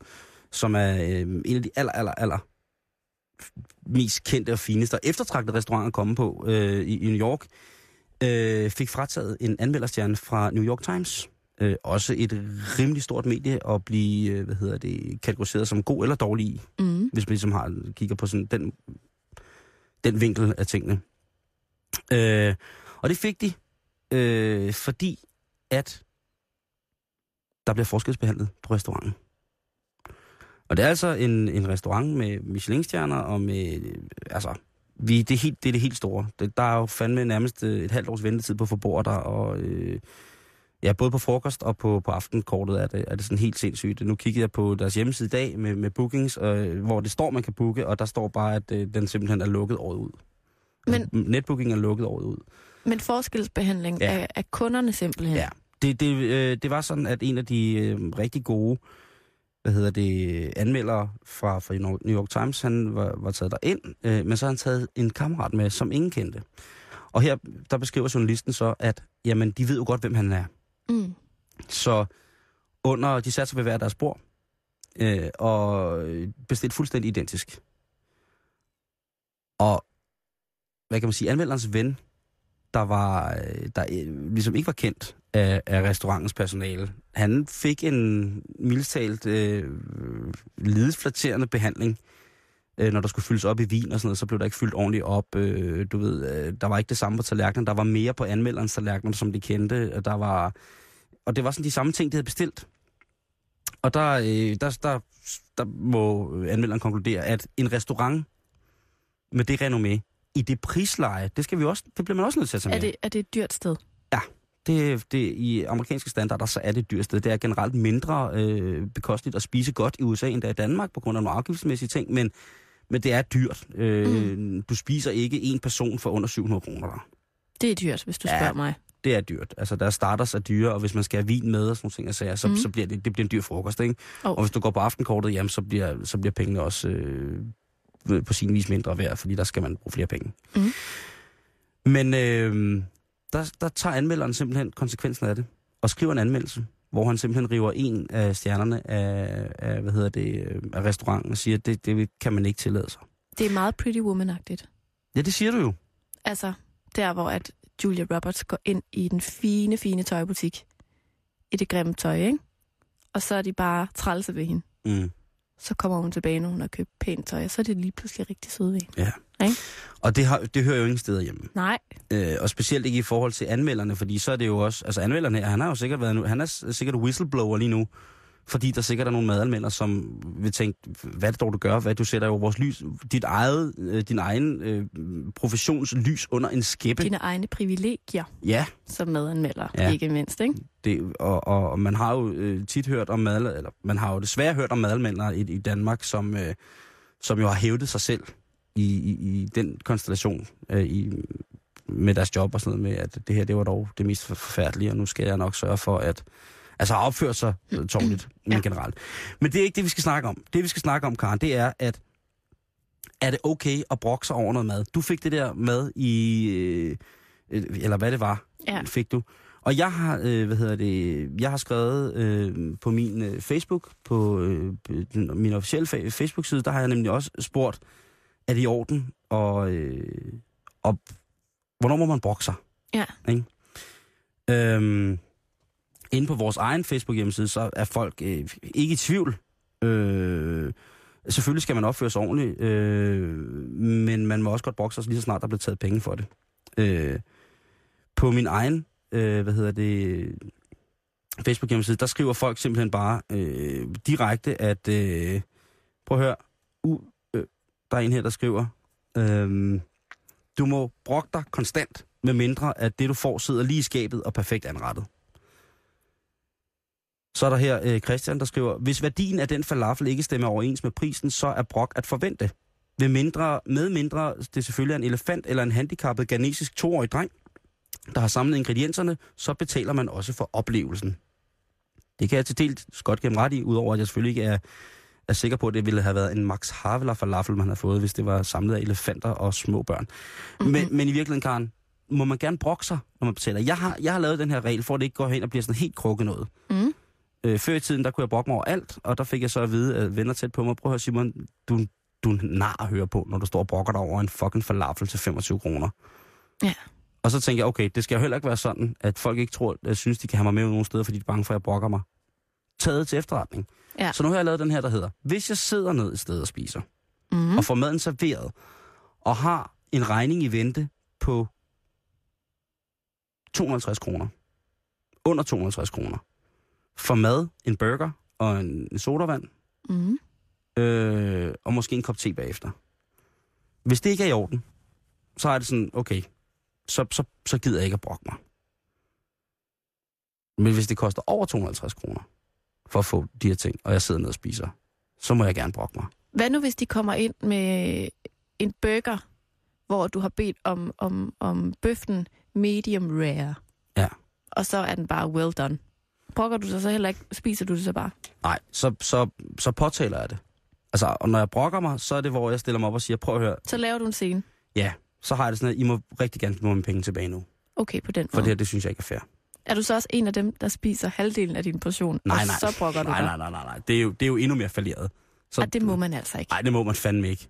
som er øh, en af de aller, aller, aller mest kendte og fineste og eftertragtede restauranter at komme på øh, i, i New York, øh, fik frataget en anmelderstjerne fra New York Times. Øh, også et rimelig stort medie at blive, øh, hvad hedder det, kategoriseret som god eller dårlig i, Mm. hvis man ligesom har, kigger på sådan den, den vinkel af tingene. Øh, og det fik de, øh, fordi at der bliver forskelsbehandlet på restauranten. Og det er altså en, en restaurant med Michelin-stjerner og med, øh, altså, vi, det, er helt, det er det helt store. Det, der er jo fandme nærmest øh, et halvt års ventetid på forbordet der, og øh, ja, både på frokost og på, på aftenkortet er det, er det sådan helt sindssygt. Nu kiggede jeg på deres hjemmeside i dag med, med bookings, øh, hvor det står, man kan booke, og der står bare, at øh, den simpelthen er lukket året ud. Men- Altså, netbooking er lukket året ud. Men forskelsbehandling ja. af, af kunderne simpelthen. Ja. Det, det, øh, det var sådan, at en af de øh, rigtig gode hvad hedder det, anmeldere fra, fra New York Times, han var, var taget derind, øh, men så har han taget en kammerat med, som ingen kendte. Og her, der beskriver journalisten så, at jamen, de ved jo godt, hvem han er. Mm. Så under, de satte sig ved hver deres bord, øh, og bestilte fuldstændig identisk. Og, hvad kan man sige, anmelderens ven der var øh, der øh, ligesom ikke var kendt af, af restaurantens personale. Han fik en mildtalt øh, lidesflaterende behandling, øh, når der skulle fyldes op i vin og sådan noget, så blev der ikke fyldt ordentligt op. Øh, du ved, øh, der var ikke det samme på tallerkenen. Der var mere på anmelderens tallerkener, som de kendte. Der var, og det var sådan de samme ting, de havde bestilt. Og der, øh, der, der, der må anmelderen konkludere, at en restaurant med det renommé, i det prisleje, det, skal vi også, det bliver man også nødt til at tage med. Er det, er det et dyrt sted? Det, det, I amerikanske standarder, så er det et dyrt sted. Det er generelt mindre øh, bekosteligt at spise godt i USA, end der i Danmark, på grund af nogle afgiftsmæssige ting, men, men det er dyrt. Øh, mm. Du spiser ikke en person for under 700 kroner der. Det er dyrt, hvis du Ja. spørger mig. Det er dyrt. Altså, der starter er dyre, og hvis man skal have vin med og sådan nogle ting, jeg sagde, så, mm. så bliver det, det bliver en dyr frokost, ikke? Oh. Og hvis du går på aftenkortet, jamen, så bliver, så bliver pengene også øh, på sin vis mindre værd, fordi der skal man bruge flere penge. Mhm. Men øh, der, der tager anmelderen simpelthen konsekvensen af det, og skriver en anmeldelse, hvor han simpelthen river en af stjernerne af, af hvad hedder det, øh, af restauranten og siger, at det, det kan man ikke tillade sig. Det er meget Pretty Woman-agtigt. Ja, det siger du jo. Altså, der hvor at Julia Roberts går ind i den fine, fine tøjbutik. I det grimme tøj, ikke? Og så er de bare trælse ved hende. Mm. Så kommer hun tilbage, når hun har købt pænt tøj, og så er det lige pludselig rigtig søde hende. Ja. Ikke? Og det, har, det hører jo ingen steder hjemme. Nej, Øh, og specielt ikke i forhold til anmelderne, fordi så er det jo også... Altså anmelderen her, han har jo sikkert været han er sikkert whistleblower lige nu, fordi der sikkert er nogle madanmeldere, som vil tænke, hvad det dog, du gør? Hvad du sætter jo vores lys, dit eget, øh, din egen øh, professionslys under en skæppe. dine egne privilegier Ja, som medanmelder, Ja. ikke mindst, ikke? det, og, og, og man har jo øh, tit hørt om mad, eller man har jo desværre hørt om madanmeldere i, i Danmark, som, øh, som jo har hævdet sig selv i, i, i den konstellation øh, i, med deres job og sådan noget med, at det her, det var dog det mest forfærdelige, og nu skal jeg nok sørge for at altså opføre sig øh, tårligt, men Ja. generelt. Men det er ikke det, vi skal snakke om. Det, vi skal snakke om, Karen, det er, at er det okay at brokke sig over noget mad? Du fik det der mad i, øh, øh, eller hvad det var, Ja. fik du. Og jeg har, øh, hvad hedder det, jeg har skrevet øh, på min øh, Facebook, på øh, den, min officielle fa- Facebook-side, der har jeg nemlig også spurgt, er det i orden, og, øh, og hvornår må man brokke sig? Ja. Ikke? Øhm, inde på vores egen Facebook-hjemmeside, så er folk øh, ikke i tvivl. Øh, selvfølgelig skal man opføre sig ordentligt, øh, men man må også godt brokke sig, lige så snart der bliver taget penge for det. Øh, på min egen, øh, hvad hedder det, Facebook hjemmeside, der skriver folk simpelthen bare øh, direkte, at, øh, prøv at høre, u, øh, der er en her, der skriver, øh, du må brokke dig konstant, med mindre at det, du får, sidder lige i skabet og perfekt anrettet. Så er der her øh, Christian, der skriver, hvis værdien af den falafel ikke stemmer overens med prisen, så er brok at forvente. Ved mindre, med mindre det selvfølgelig er en elefant eller en handicappet ghanesisk toårig dreng, der har samlet ingredienserne, så betaler man også for oplevelsen. Det kan jeg til dels godt gennem ret i, udover at jeg selvfølgelig ikke er, er sikker på, at det ville have været en Max Havelaar falafel, man havde fået, hvis det var samlet af elefanter og små børn. Mm-hmm. Men, men i virkeligheden, Karen, må man gerne brokke sig, når man betaler. Jeg har, jeg har lavet den her regel, for at det ikke går hen og bliver sådan helt krukket noget. Mm. Øh, før i tiden, der kunne jeg brokke mig over alt, og der fik jeg så at vide, at venner tæt på mig, prøv at høre Simon, du, du er nar at høre på, når du står og brokker dig over en fucking falafel til 25 kroner. Ja. Og så tænker jeg, okay, det skal jo heller ikke være sådan, at folk ikke tror, at synes, de kan have mig med nogle steder, fordi de er bange for, at jeg brokker mig. Taget til efterretning. Ja. Så nu har jeg lavet den her, der hedder, hvis jeg sidder ned et sted og spiser, mm. og får maden serveret, og har en regning i vente på 250 kroner, under 250 kroner, for mad, en burger og en, en sodavand, Mm. øh, og måske en kop te bagefter. Hvis det ikke er i orden, så er det sådan, okay, så, så, så gider jeg ikke at brokke mig. Men hvis det koster over 250 kroner for at få de her ting, og jeg sidder ned og spiser, så må jeg gerne brokke mig. Hvad nu, hvis de kommer ind med en burger, hvor du har bedt om, om, om bøften medium rare? Ja. Og så er den bare well done. Brokker du så, så heller ikke? Spiser du det så bare? Nej, så, så, så påtaler jeg det. Altså, og når jeg brokker mig, så er det, hvor jeg stiller mig op og siger, prøv at høre, Så laver du en scene. ja, så har jeg det sådan, at I må rigtig gerne give mig mine penge tilbage nu. Okay, på den For måde. det her, det synes jeg ikke er fair. Er du så også en af dem, der spiser halvdelen af din portion? Nej, og nej. så brokker du nej, dig? nej, nej, nej, nej. Det er jo, det er jo endnu mere falderet. Så, Og det må man altså ikke. Nej, det må man fandme ikke.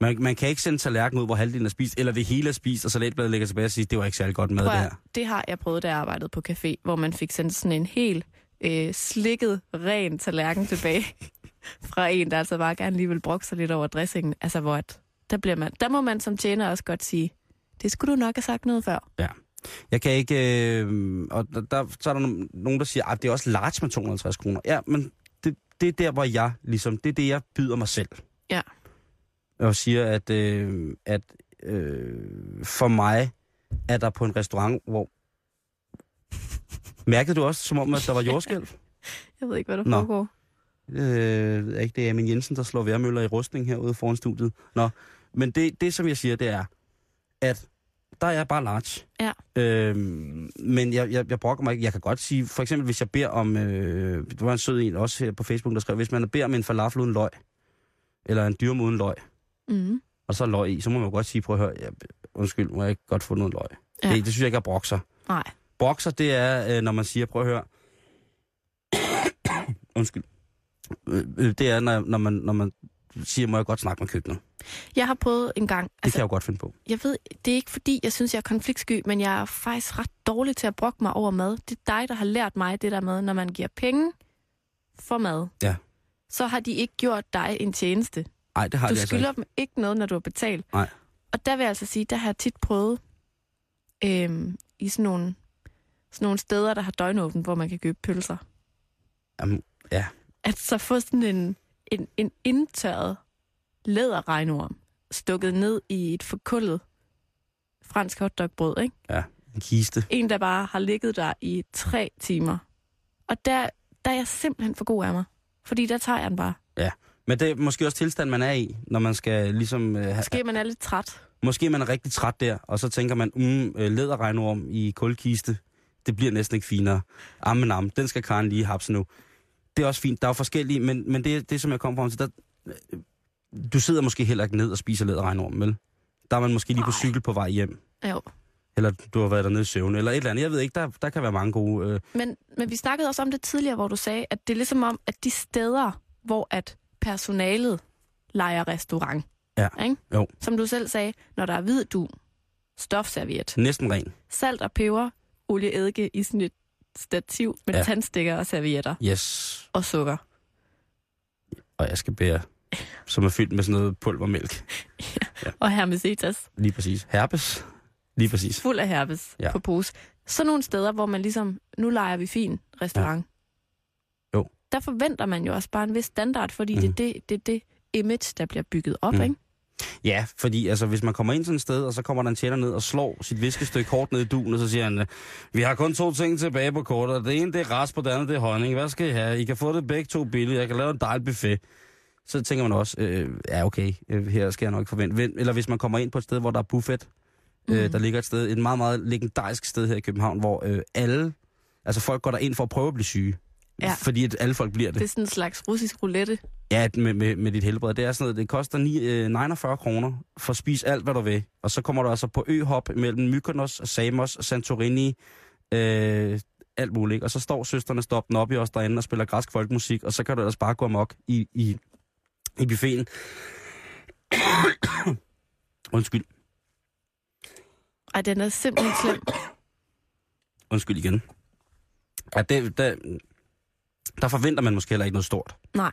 Man, man kan ikke sende tallerken ud, hvor halvdelen er spist, eller det hele er spist, og salatbladet ligger tilbage og siger, det var ikke særlig godt mad, Prøv det her. det har jeg prøvet, da jeg arbejdede på café, hvor man fik sendt sådan en helt øh, slikket, ren tallerken tilbage fra en, der altså bare gerne lige vil brokke sig lidt over dressingen. Altså, hvor at, der, bliver man, der må man som tjener også godt sige, det skulle du nok have sagt noget før. Jeg kan ikke... Øh, og der, der, så er der no- nogen, der siger, at det er også large med 250 kroner. Ja, men det, det er der, hvor jeg ligesom... Det er det, jeg byder mig selv. Ja. Og siger, at, øh, at øh, for mig er der på en restaurant, hvor... Mærkede du også, som om, at der var jordskælv? Jeg ved ikke, hvad der Nå. foregår. Øh, er ikke det er Amin Jensen, der slår værmøller i rustning herude foran studiet. Nå, men det, det som jeg siger, det er, at der er jeg bare large. Ja. Øhm, men jeg, jeg, jeg brokker mig ikke. Jeg kan godt sige, for eksempel hvis jeg beder om, øh, der var en sød en også her på Facebook, der skrev, hvis man beder om en falafel uden løg, eller en dyrm uden løg, Mm. og så løg i, så må man jo godt sige, prøv at høre, jeg, undskyld, må jeg ikke godt få noget løg. Ja. Ja. Det, det synes jeg ikke er brokser. Nej. Brokser, det er, øh, når man siger, prøv at høre, undskyld, Øh, det er, når, når, man, når man siger, må jeg godt snakke med køkkenet. Jeg har prøvet en gang, Det kan jeg jo godt finde på. jeg ved, det er ikke fordi, jeg synes, jeg er konfliktsky, men jeg er faktisk ret dårlig til at brokke mig over mad. Det er dig, der har lært mig det der med, når man giver penge for mad, Ja. så har de ikke gjort dig en tjeneste. Nej, det har Du de altså skylder ikke. dem ikke noget, når du har betalt. Nej. Og der vil jeg altså sige, der har jeg tit prøvet øhm, i sådan nogle, sådan nogle steder, der har døgnåben, hvor man kan købe pølser. Jamen, ja. At så få sådan en, en, en indtørret læderregnorm stukket ned i et forkullet fransk hotdogbrød, ikke? En kiste. En, der bare har ligget der i tre timer. Og der, der er jeg simpelthen for god af mig. Fordi der tager jeg den bare. Men det er måske også tilstand, man er i, når man skal ligesom... Øh, Måske man er lidt træt. måske man er rigtig træt der, og så tænker man, mm, øh, læderregnorm i kulkiste, det bliver næsten ikke finere. Amen, am, den skal Karen lige hapse nu. Det er også fint. Der er jo forskellige, men, men det, det, som jeg kom frem til, der, øh, du sidder måske heller ikke ned og spiser læderregnorm, vel? Der er man måske lige på cykel på vej hjem. Jo. Eller du har været dernede i søvn, eller et eller andet. Jeg ved ikke, der, der kan være mange gode... Øh, Men, men vi snakkede også om det tidligere, hvor du sagde, at det er ligesom om, at de steder, hvor at personalet leger restaurant, Ja. ikke? Jo. som du selv sagde, når der er hvid du, stofserviet, næsten ren. salt og peber, olieeddike i sådan et stativ med Ja. ja. tandstikker og servietter Yes. og sukker. Og jeg skal bære, som er fyldt med sådan noget pulvermælk. Og hermesetas, Lige præcis. Herpes. Lige præcis. fuld af herpes Ja. ja. på pose. Sådan nogle steder, hvor man ligesom, nu leger vi fin restaurant. Ja. Der forventer man jo også bare en vis standard, fordi Mhm. mm. det er det, det, det image, der bliver bygget op, Mm. mm. ikke? Ja, fordi altså, hvis man kommer ind sådan et sted, og så kommer der en tjener ned og slår sit viskestykke kort ned i duen, og så siger han, vi har kun to ting tilbage på kortet. Det ene det er rasp, og det andet det er honning. Hvad skal I have? I kan få det begge to billigt. Jeg kan lave en dejlig buffet. Så tænker man også, øh, ja okay, øh, her skal jeg nok ikke forvente. Vent, Eller hvis man kommer ind på et sted, hvor der er buffet, øh, Mhm. der ligger et sted, et meget, meget legendarisk sted her i København, hvor øh, alle, altså folk går der ind for at prøve at blive syge. Ja. Fordi at alle folk bliver det. Det er sådan en slags russisk roulette. Ja, med, med, med dit helbred. Det er sådan noget, det koster 9, øh, 49 kroner for at spise alt, hvad du vil. Og så kommer du altså på øhop mellem Mykonos, Samos, Santorini, øh, alt muligt. Og så står søsterne stoppen op i os derinde og spiller græsk folkmusik, og så kan du ellers bare gå amok i, i, i buffeten. Undskyld. Ej, den er simpelthen slem. Undskyld igen. Ja, det, der, der forventer man måske heller ikke noget stort. Nej.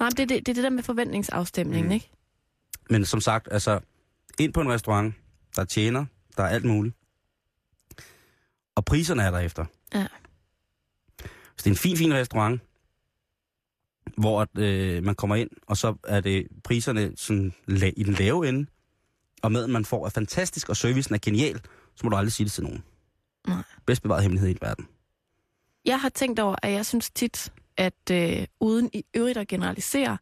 Nej, det er det, det, er det der med forventningsafstemningen, Mm. ikke? Men som sagt, altså, ind på en restaurant, der tjener, der er alt muligt. Og priserne er derefter. Ja. Hvis det er en fin, fin restaurant, hvor øh, man kommer ind, og så er det priserne sådan, la- i den lave ende, og maden man får er fantastisk, og servicen er genial, så må du aldrig sige det til nogen. Nej. Bedst bevaret hemmelighed i verden. Jeg har tænkt over, at jeg synes tit, at øh, uden i øvrigt at generalisere,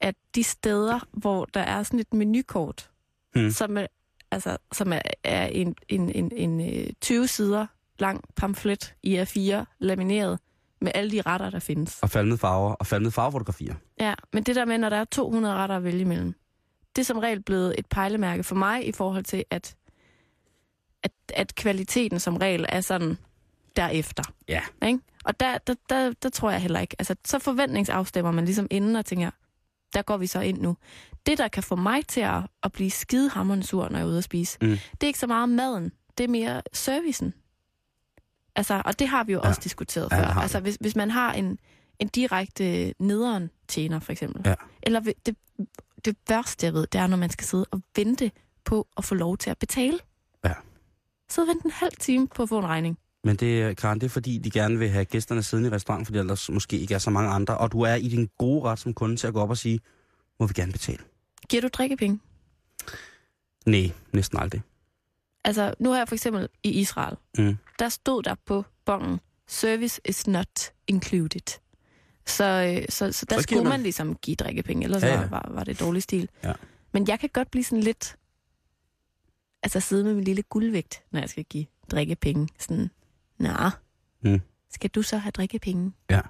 at de steder, hvor der er sådan et menukort, hmm. som, er, altså, som er, er en, en, en, en øh, 20 sider lang pamflet i A4, lamineret, med alle de retter, der findes. Og faldende farver, og faldende farvefotografier. Ja, men det der med, når der er 200 retter at vælge imellem, det er som regel blevet et pejlemærke for mig i forhold til, at, at, at kvaliteten som regel er sådan derefter. Ja. Ikke? Og der, der, der, der tror jeg heller ikke. Altså, så forventningsafstemmer man ligesom inden og tænker, der går vi så ind nu. Det, der kan få mig til at, at blive skidehammerende sur, når jeg er ude at spise, Mm. det er ikke så meget maden, det er mere servicen. Altså, og det har vi jo Ja. også diskuteret Ja, før. altså, hvis, hvis man har en, en direkte nederen tjener, for eksempel. Ja. Eller det, det værste, jeg ved, det er, når man skal sidde og vente på at få lov til at betale. Ja. Så vente en halv time på at få en regning. Men det, er- Karen, det er fordi, de gerne vil have gæsterne siddende i restauranten, fordi ellers måske ikke er så mange andre. Og du er i din gode ret som kunde til at gå op og sige, må vi gerne betale? Giver du drikkepenge? Nej, næsten aldrig. Altså, nu har jeg for eksempel i Israel, Mm. der stod der på bongen, service is not included. Så, øh, så, så der Så skulle man- man ligesom give drikkepenge, ellers ja. ja. Var, var det dårlig stil. Ja. Men jeg kan godt blive sådan lidt... Altså sidde med min lille guldvægt, når jeg skal give drikkepenge. Sådan, nej, Mm. skal du så have drikkepenge? Ja.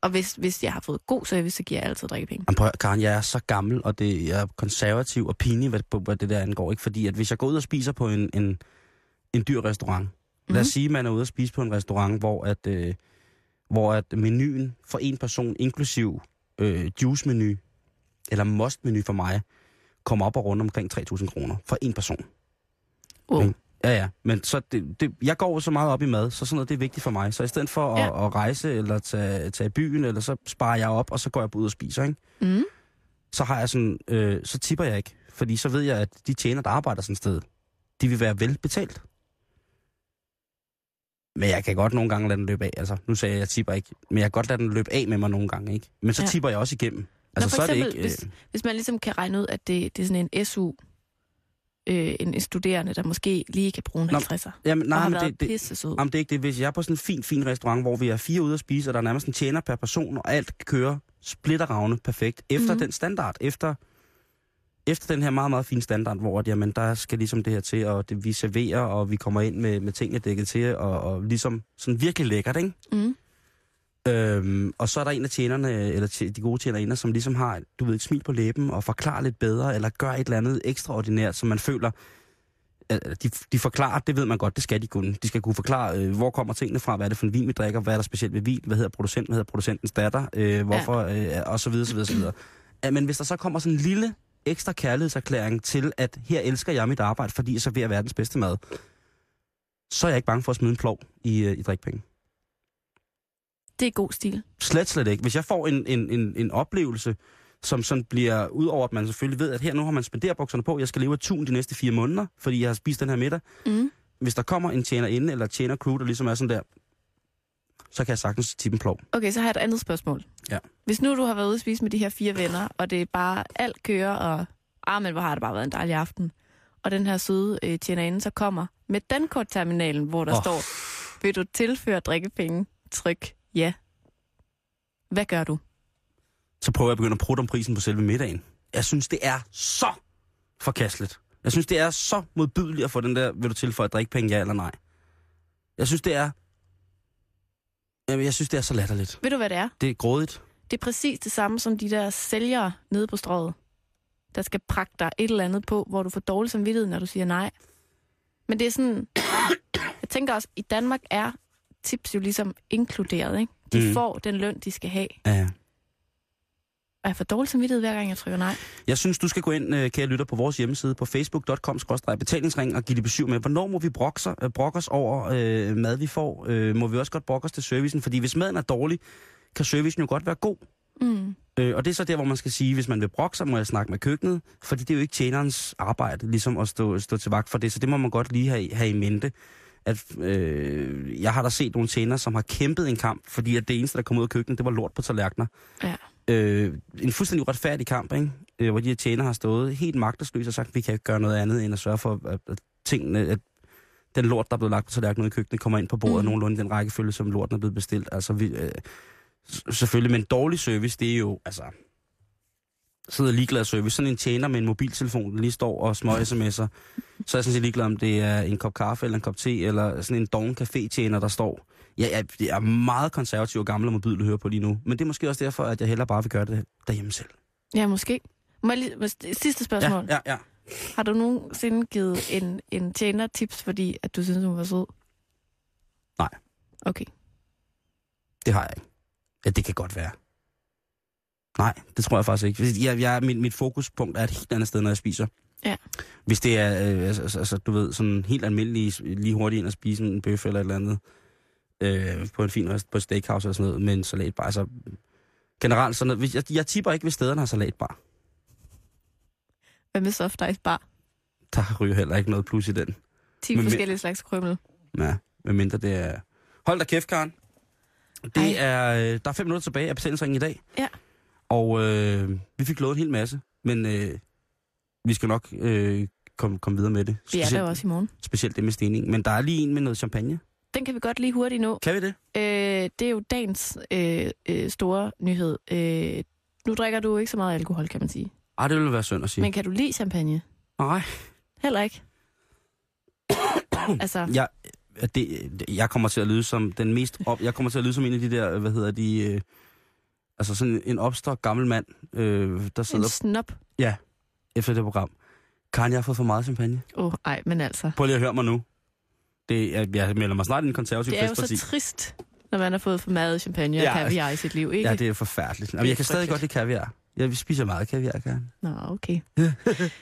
Og hvis, hvis jeg har fået god service, så giver jeg altid drikkepenge. Jamen, prøv, Karen, jeg er så gammel, og det, jeg er konservativ og pinlig, hvad, hvad det der angår. Ikke? Fordi at hvis jeg går ud og spiser på en, en, en dyr restaurant, mm-hmm. lad os Mhm. sige, at man er ude og spise på en restaurant, hvor at, øh, hvor at menuen for en person, inklusiv øh, juice-menu, eller must-menu for mig, kommer op og rundt omkring 3.000 kroner for en person. Wow. Ikke? Ja, ja. Men så det, det, jeg går så meget op i mad, så sådan noget det er vigtigt for mig. Så i stedet for at, Ja. at rejse eller tage, tage i byen, eller så sparer jeg op, og så går jeg ud og spiser, ikke? Mm. så har jeg sådan, øh, så tipper jeg ikke. Fordi så ved jeg, at de tjener, der arbejder sådan et sted, de vil være velbetalt. Men jeg kan godt nogle gange lade den løbe af. Altså, nu sagde jeg, at jeg tipper ikke. Men jeg kan godt lade den løbe af med mig nogle gange, ikke? Men så Ja. tipper jeg også igennem. Altså, for så er det eksempel, ikke... hvis- Hvis man ligesom kan regne ud, at det, det er sådan en SU, øh, en, en studerende, der måske lige kan bruge en Nå, 50'er. jamen, og nej, men det, det, jamen, det er ikke det. Hvis jeg er på sådan en fin, fin restaurant, hvor vi er fire ude at spise, og der er nærmest en tjener per person, og alt kører splitteravne perfekt, efter Mhm. mm-hmm. den standard, efter, efter den her meget, meget fine standard, hvor at, jamen, der skal ligesom det her til, og det, vi serverer, og vi kommer ind med, med tingene dækket til, og, og ligesom sådan virkelig lækkert, ikke? Mm. Øhm, og så er der en af tjenerne, eller de gode tjenerinder, som ligesom har, du ved, et smil på læben og forklarer lidt bedre, eller gør et eller andet ekstraordinært, som man føler, at de, de forklarer, det ved man godt, det skal de kunne. De skal kunne forklare, øh, hvor kommer tingene fra, hvad er det for en vin, vi drikker, hvad er der specielt ved vin, hvad hedder producenten, hvad hedder producentens datter, øh, hvorfor, øh, og så videre, så videre, så videre. Ja, men hvis der så kommer sådan en lille ekstra kærlighedserklæring til, at her elsker jeg mit arbejde, fordi jeg serverer verdens bedste mad, så er jeg ikke bange for at smide en plov i, øh, i drikpenge. Det er god stil. Slet, slet ikke. Hvis jeg får en, en, en, en oplevelse, som sådan bliver, ud over at man selvfølgelig ved, at her nu har man spenderbukserne på, jeg skal leve af tun de næste fire måneder, fordi jeg har spist den her middag. Mm. Hvis der kommer en tjener inde, eller tjener crew, der ligesom er sådan der, så kan jeg sagtens tippe en plov. Okay, så har jeg et andet spørgsmål. Ja. Hvis nu du har været ude at spise med de her fire venner, og det er bare alt kører, og ah, men hvor har det bare været en dejlig aften, og den her søde øh, tjenerinde så kommer med dankortterminalen, hvor der oh. står, vil du tilføre drikkepenge? Tryk ja. Hvad gør du? Så prøver jeg at begynde at prutte om prisen på selve middagen. Jeg synes, det er så forkasteligt. Jeg synes, det er så modbydeligt at få den der, vil du tilføje drikkepenge, ja eller nej. Jeg synes, det er... Jamen, jeg synes, det er så latterligt. Ved du, hvad det er? Det er grådigt. Det er præcis det samme som de der sælgere nede på strået, der skal prakke dig et eller andet på, hvor du får dårlig samvittighed, når du siger nej. Men det er sådan... Jeg tænker også, i Danmark er tips jo ligesom inkluderet, ikke? De mm. får den løn, de skal have. Ja. Og jeg får dårlig samvittighed, hver gang jeg trykker nej. Jeg synes, du skal gå ind, øh, kære lytter, på vores hjemmeside på facebook.com betalingsring og give det besøg med, hvornår må vi brokke, sig, øh, brokke os over øh, mad, vi får? Øh, må vi også godt brokke os til servicen? Fordi hvis maden er dårlig, kan servicen jo godt være god. Mm. Øh, og det er så der, hvor man skal sige, hvis man vil brokke sig, må jeg snakke med køkkenet, fordi det er jo ikke tjenerens arbejde, ligesom at stå, stå til vagt for det, så det må man godt lige have, have i mente. At, øh, jeg har da set nogle tjenere, som har kæmpet en kamp, fordi at det eneste, der kom ud af køkkenet, det var lort på tallerkener. Ja. Øh, en fuldstændig uretfærdig kamp, ikke? Øh, hvor de her tjenere har stået helt magtesløse og sagt, vi kan ikke gøre noget andet, end at sørge for, at, at tingene, at den lort, der er blevet lagt på tallerkenen i køkkenet, kommer ind på bordet Mm. nogenlunde den rækkefølge, som lorten er blevet bestilt. Altså, vi, øh, selvfølgelig, men dårlig service, det er jo, altså, sidder ligeglad service. Sådan en tjener med en mobiltelefon, der lige står og små sms'er, så er jeg sådan set ligeglad, om det er en kop kaffe eller en kop te, eller sådan en doven café-tjener, der står. Jeg, jeg, jeg er meget konservativ og gammel og mobil at høre på lige nu, men det er måske også derfor, at jeg hellere bare vil gøre det derhjemme selv. Ja, måske. Må jeg lige, sidste spørgsmål. Ja, ja, ja. Har du nogensinde givet en, en tjener tips, fordi at du synes, hun var sød? Nej. Okay. Det har jeg ikke. Ja, det kan godt være. Nej, det tror jeg faktisk ikke. Jeg, jeg, mit, mit fokuspunkt er et helt andet sted, når jeg spiser. Ja. Hvis det er, øh, altså, altså, altså, du ved, sådan helt almindelig, lige hurtigt ind og spise en bøf eller et eller andet, øh, på en fin rest, på steakhouse eller sådan noget, med en salatbar. Altså, generelt sådan noget. Jeg, jeg tipper ikke, hvis stederne har salatbar. Hvad med soft ice bar? Der ryger heller ikke noget plus i den. 10 Men- forskellige slags krømmel. Ja, medmindre det er... Hold da kæft, Karen. Det Ej. er, øh, der er fem minutter tilbage af betalingsringen i dag. Ja. Og øh, vi fik lovet en hel masse, men øh, vi skal nok øh, komme kom videre med det. Vi er der også i morgen. specielt det med stening. Men der er lige en med noget champagne. Den kan vi godt lige hurtigt nå. Kan vi det? Øh, det er jo dagens øh, øh, store nyhed. Øh, nu drikker du ikke så meget alkohol, kan man sige. Ej, det ville være synd at sige. Men kan du lide champagne? Nej. Heller ikke. altså, Jeg, det, det- jeg kommer til at lyde som den mest op, jeg kommer til at lyde som en af de der, hvad hedder de, øh, altså sådan en opstok gammel mand, øh, der en sidder snop. efter det program. Karen, jeg har fået for meget champagne. Åh, oh, ej, men altså. Prøv lige at høre mig nu. Det, jeg, jeg melder mig snart i en konservativ Det er jo festparti. så trist, når man har fået for meget champagne og Ja. kaviar i sit liv, ikke? Ja, det er forfærdeligt. Jamen, jeg kan stadig godt lide kaviar. Jeg spiser meget kaviar, Karen. Nå, okay.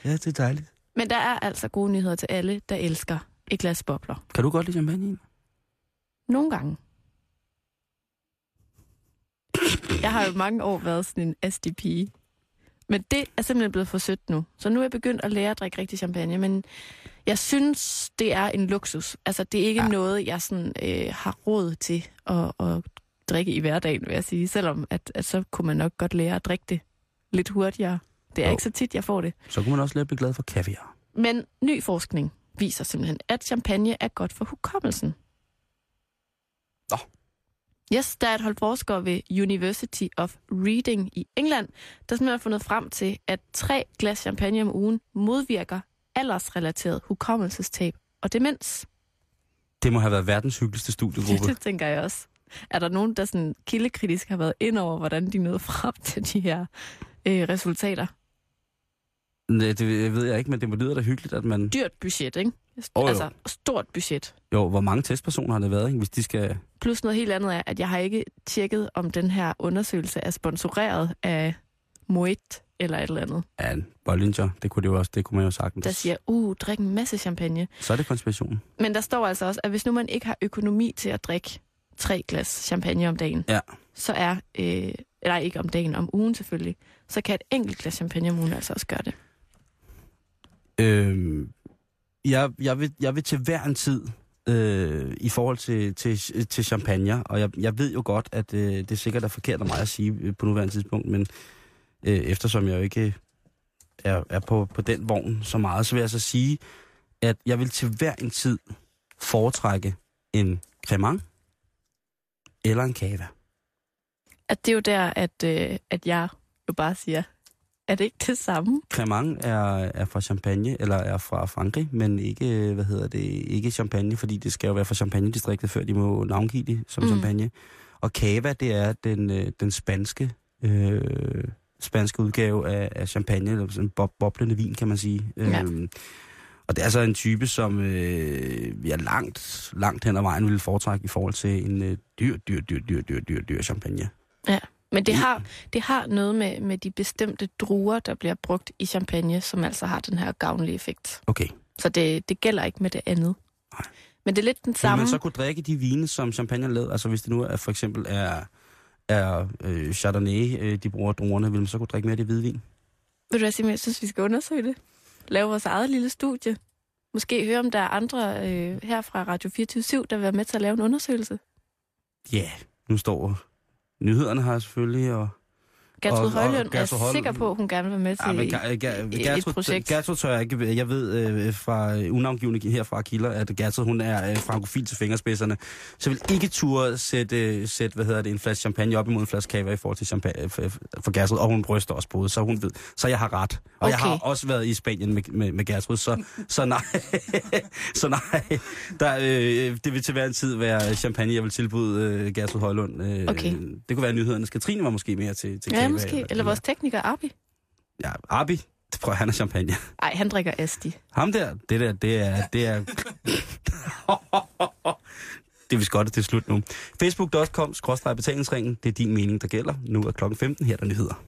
Ja, det er dejligt. Men der er altså gode nyheder til alle, der elsker et glas bobler. Kan du godt lide champagne? Nogle gange. Jeg har jo mange år været sådan en SDP. Men det er simpelthen blevet for sødt nu. Så nu er jeg begyndt at lære at drikke rigtig champagne. Men jeg synes, det er en luksus. Altså, det er ikke ja. noget, jeg sådan, øh, har råd til at, at drikke i hverdagen, vil jeg sige. Selvom at, at så kunne man nok godt lære at drikke det lidt hurtigere. Det er Jo. ikke så tit, jeg får det. Så kunne man også lære at blive glad for kaviar. Men ny forskning viser simpelthen, at champagne er godt for hukommelsen. Nå. Yes, der er et hold forskere ved University of Reading i England, der simpelthen har fundet frem til, at tre glas champagne om ugen modvirker aldersrelateret hukommelsestab og demens. Det må have været verdens hyggeligste studiegruppe. det tænker jeg også. Er der nogen, der sådan kildekritisk har været ind over, hvordan de nåede frem til de her øh, resultater? Nej, det ved jeg ikke, men det lyder da hyggeligt, at man... Dyrt budget, ikke? Jo. altså, stort budget. Jo, hvor mange testpersoner har det været, ikke? hvis de skal... Plus noget helt andet er, at jeg har ikke tjekket, om den her undersøgelse er sponsoreret af Moet eller et eller andet, Ja, Bollinger, det kunne, det jo også, det kunne man jo sagtens. der siger, uh, drik en masse champagne. Så er det konspiration. Men der står altså også, at hvis nu man ikke har økonomi til at drikke tre glas champagne om dagen, Ja. så er, øh, eller ikke om dagen, om ugen selvfølgelig, så kan et enkelt glas champagne om ugen altså også gøre det. Øh, jeg, jeg, vil, jeg vil til hver en tid øh, i forhold til, til, til champagne, og jeg, jeg ved jo godt, at øh, det er sikkert er forkert af mig at sige øh, på nuværende tidspunkt, men øh, eftersom jeg jo ikke er, er på, på den vogn så meget, så vil jeg så sige, at jeg vil til hver en tid foretrække en cremant eller en cava. At det er jo der, at, øh, at jeg jo bare siger, er det ikke det samme? Cremant er, er fra Champagne, eller er fra Frankrig, men ikke, hvad hedder det, ikke Champagne, fordi det skal jo være fra Champagne-distriktet, før de må navngive det som Mm. Champagne. Og Cava, det er den, øh, den spanske, øh, spanske udgave af, af champagne, eller sådan bob, boblende vin, kan man sige. Ja. Øhm, og det er så en type, som øh, jeg langt, langt hen ad vejen ville foretrække i forhold til en øh, dyr, dyr, dyr, dyr, dyr, dyr, dyr champagne. Men det har, det har noget med, med de bestemte druer, der bliver brugt i champagne, som altså har den her gavnlige effekt. Okay. Så det, det gælder ikke med det andet. Nej. Men det er lidt den Vil samme. man så kunne drikke de vine, som champagne lavet? Altså hvis det nu er, for eksempel er, er øh, Chardonnay, øh, de bruger druerne, vil man så kunne drikke mere af det hvide vin? Ved du hvad, Simon, jeg synes, vi skal undersøge det. Lave vores eget lille studie. Måske høre, om der er andre øh, her fra Radio 24 der vil være med til at lave en undersøgelse. Ja, yeah, nu står nyhederne her selvfølgelig, og Gertrud Højlund er Højlund- sikker på, at hun gerne vil med til Ja, men et projekt. Gertrud tør jeg ikke, jeg ved øh, fra øh, unavngivende her fra kilder, at Gertrud hun er øh, frankofil til fingerspidserne. Så jeg vil ikke turde sætte, øh, sætte hvad hedder det, en flaske champagne op imod en flaske kava i forhold til champagne øh, for, for Gertrud, og hun bryster også på det, så hun ved, så jeg har ret. Og jeg Okay. har også været i Spanien med, med, med Gertrud, så, så nej, så nej, der, øh, det vil til hver en tid være champagne, jeg vil tilbyde øh, Gertrud Højlund. Øh, Okay. Det kunne være nyhedernes. Katrine var måske mere til, til Ja, måske. Eller vores tekniker, Abi. Ja, Abi, det prøver han er champagne. Nej, han drikker Asti. Ham der, det der, det er... Det er, det er vist godt, det er slut nu. Facebook.com, skråstrej betalingsringen, det er din mening, der gælder. Nu er klokken 15, her er der nyheder.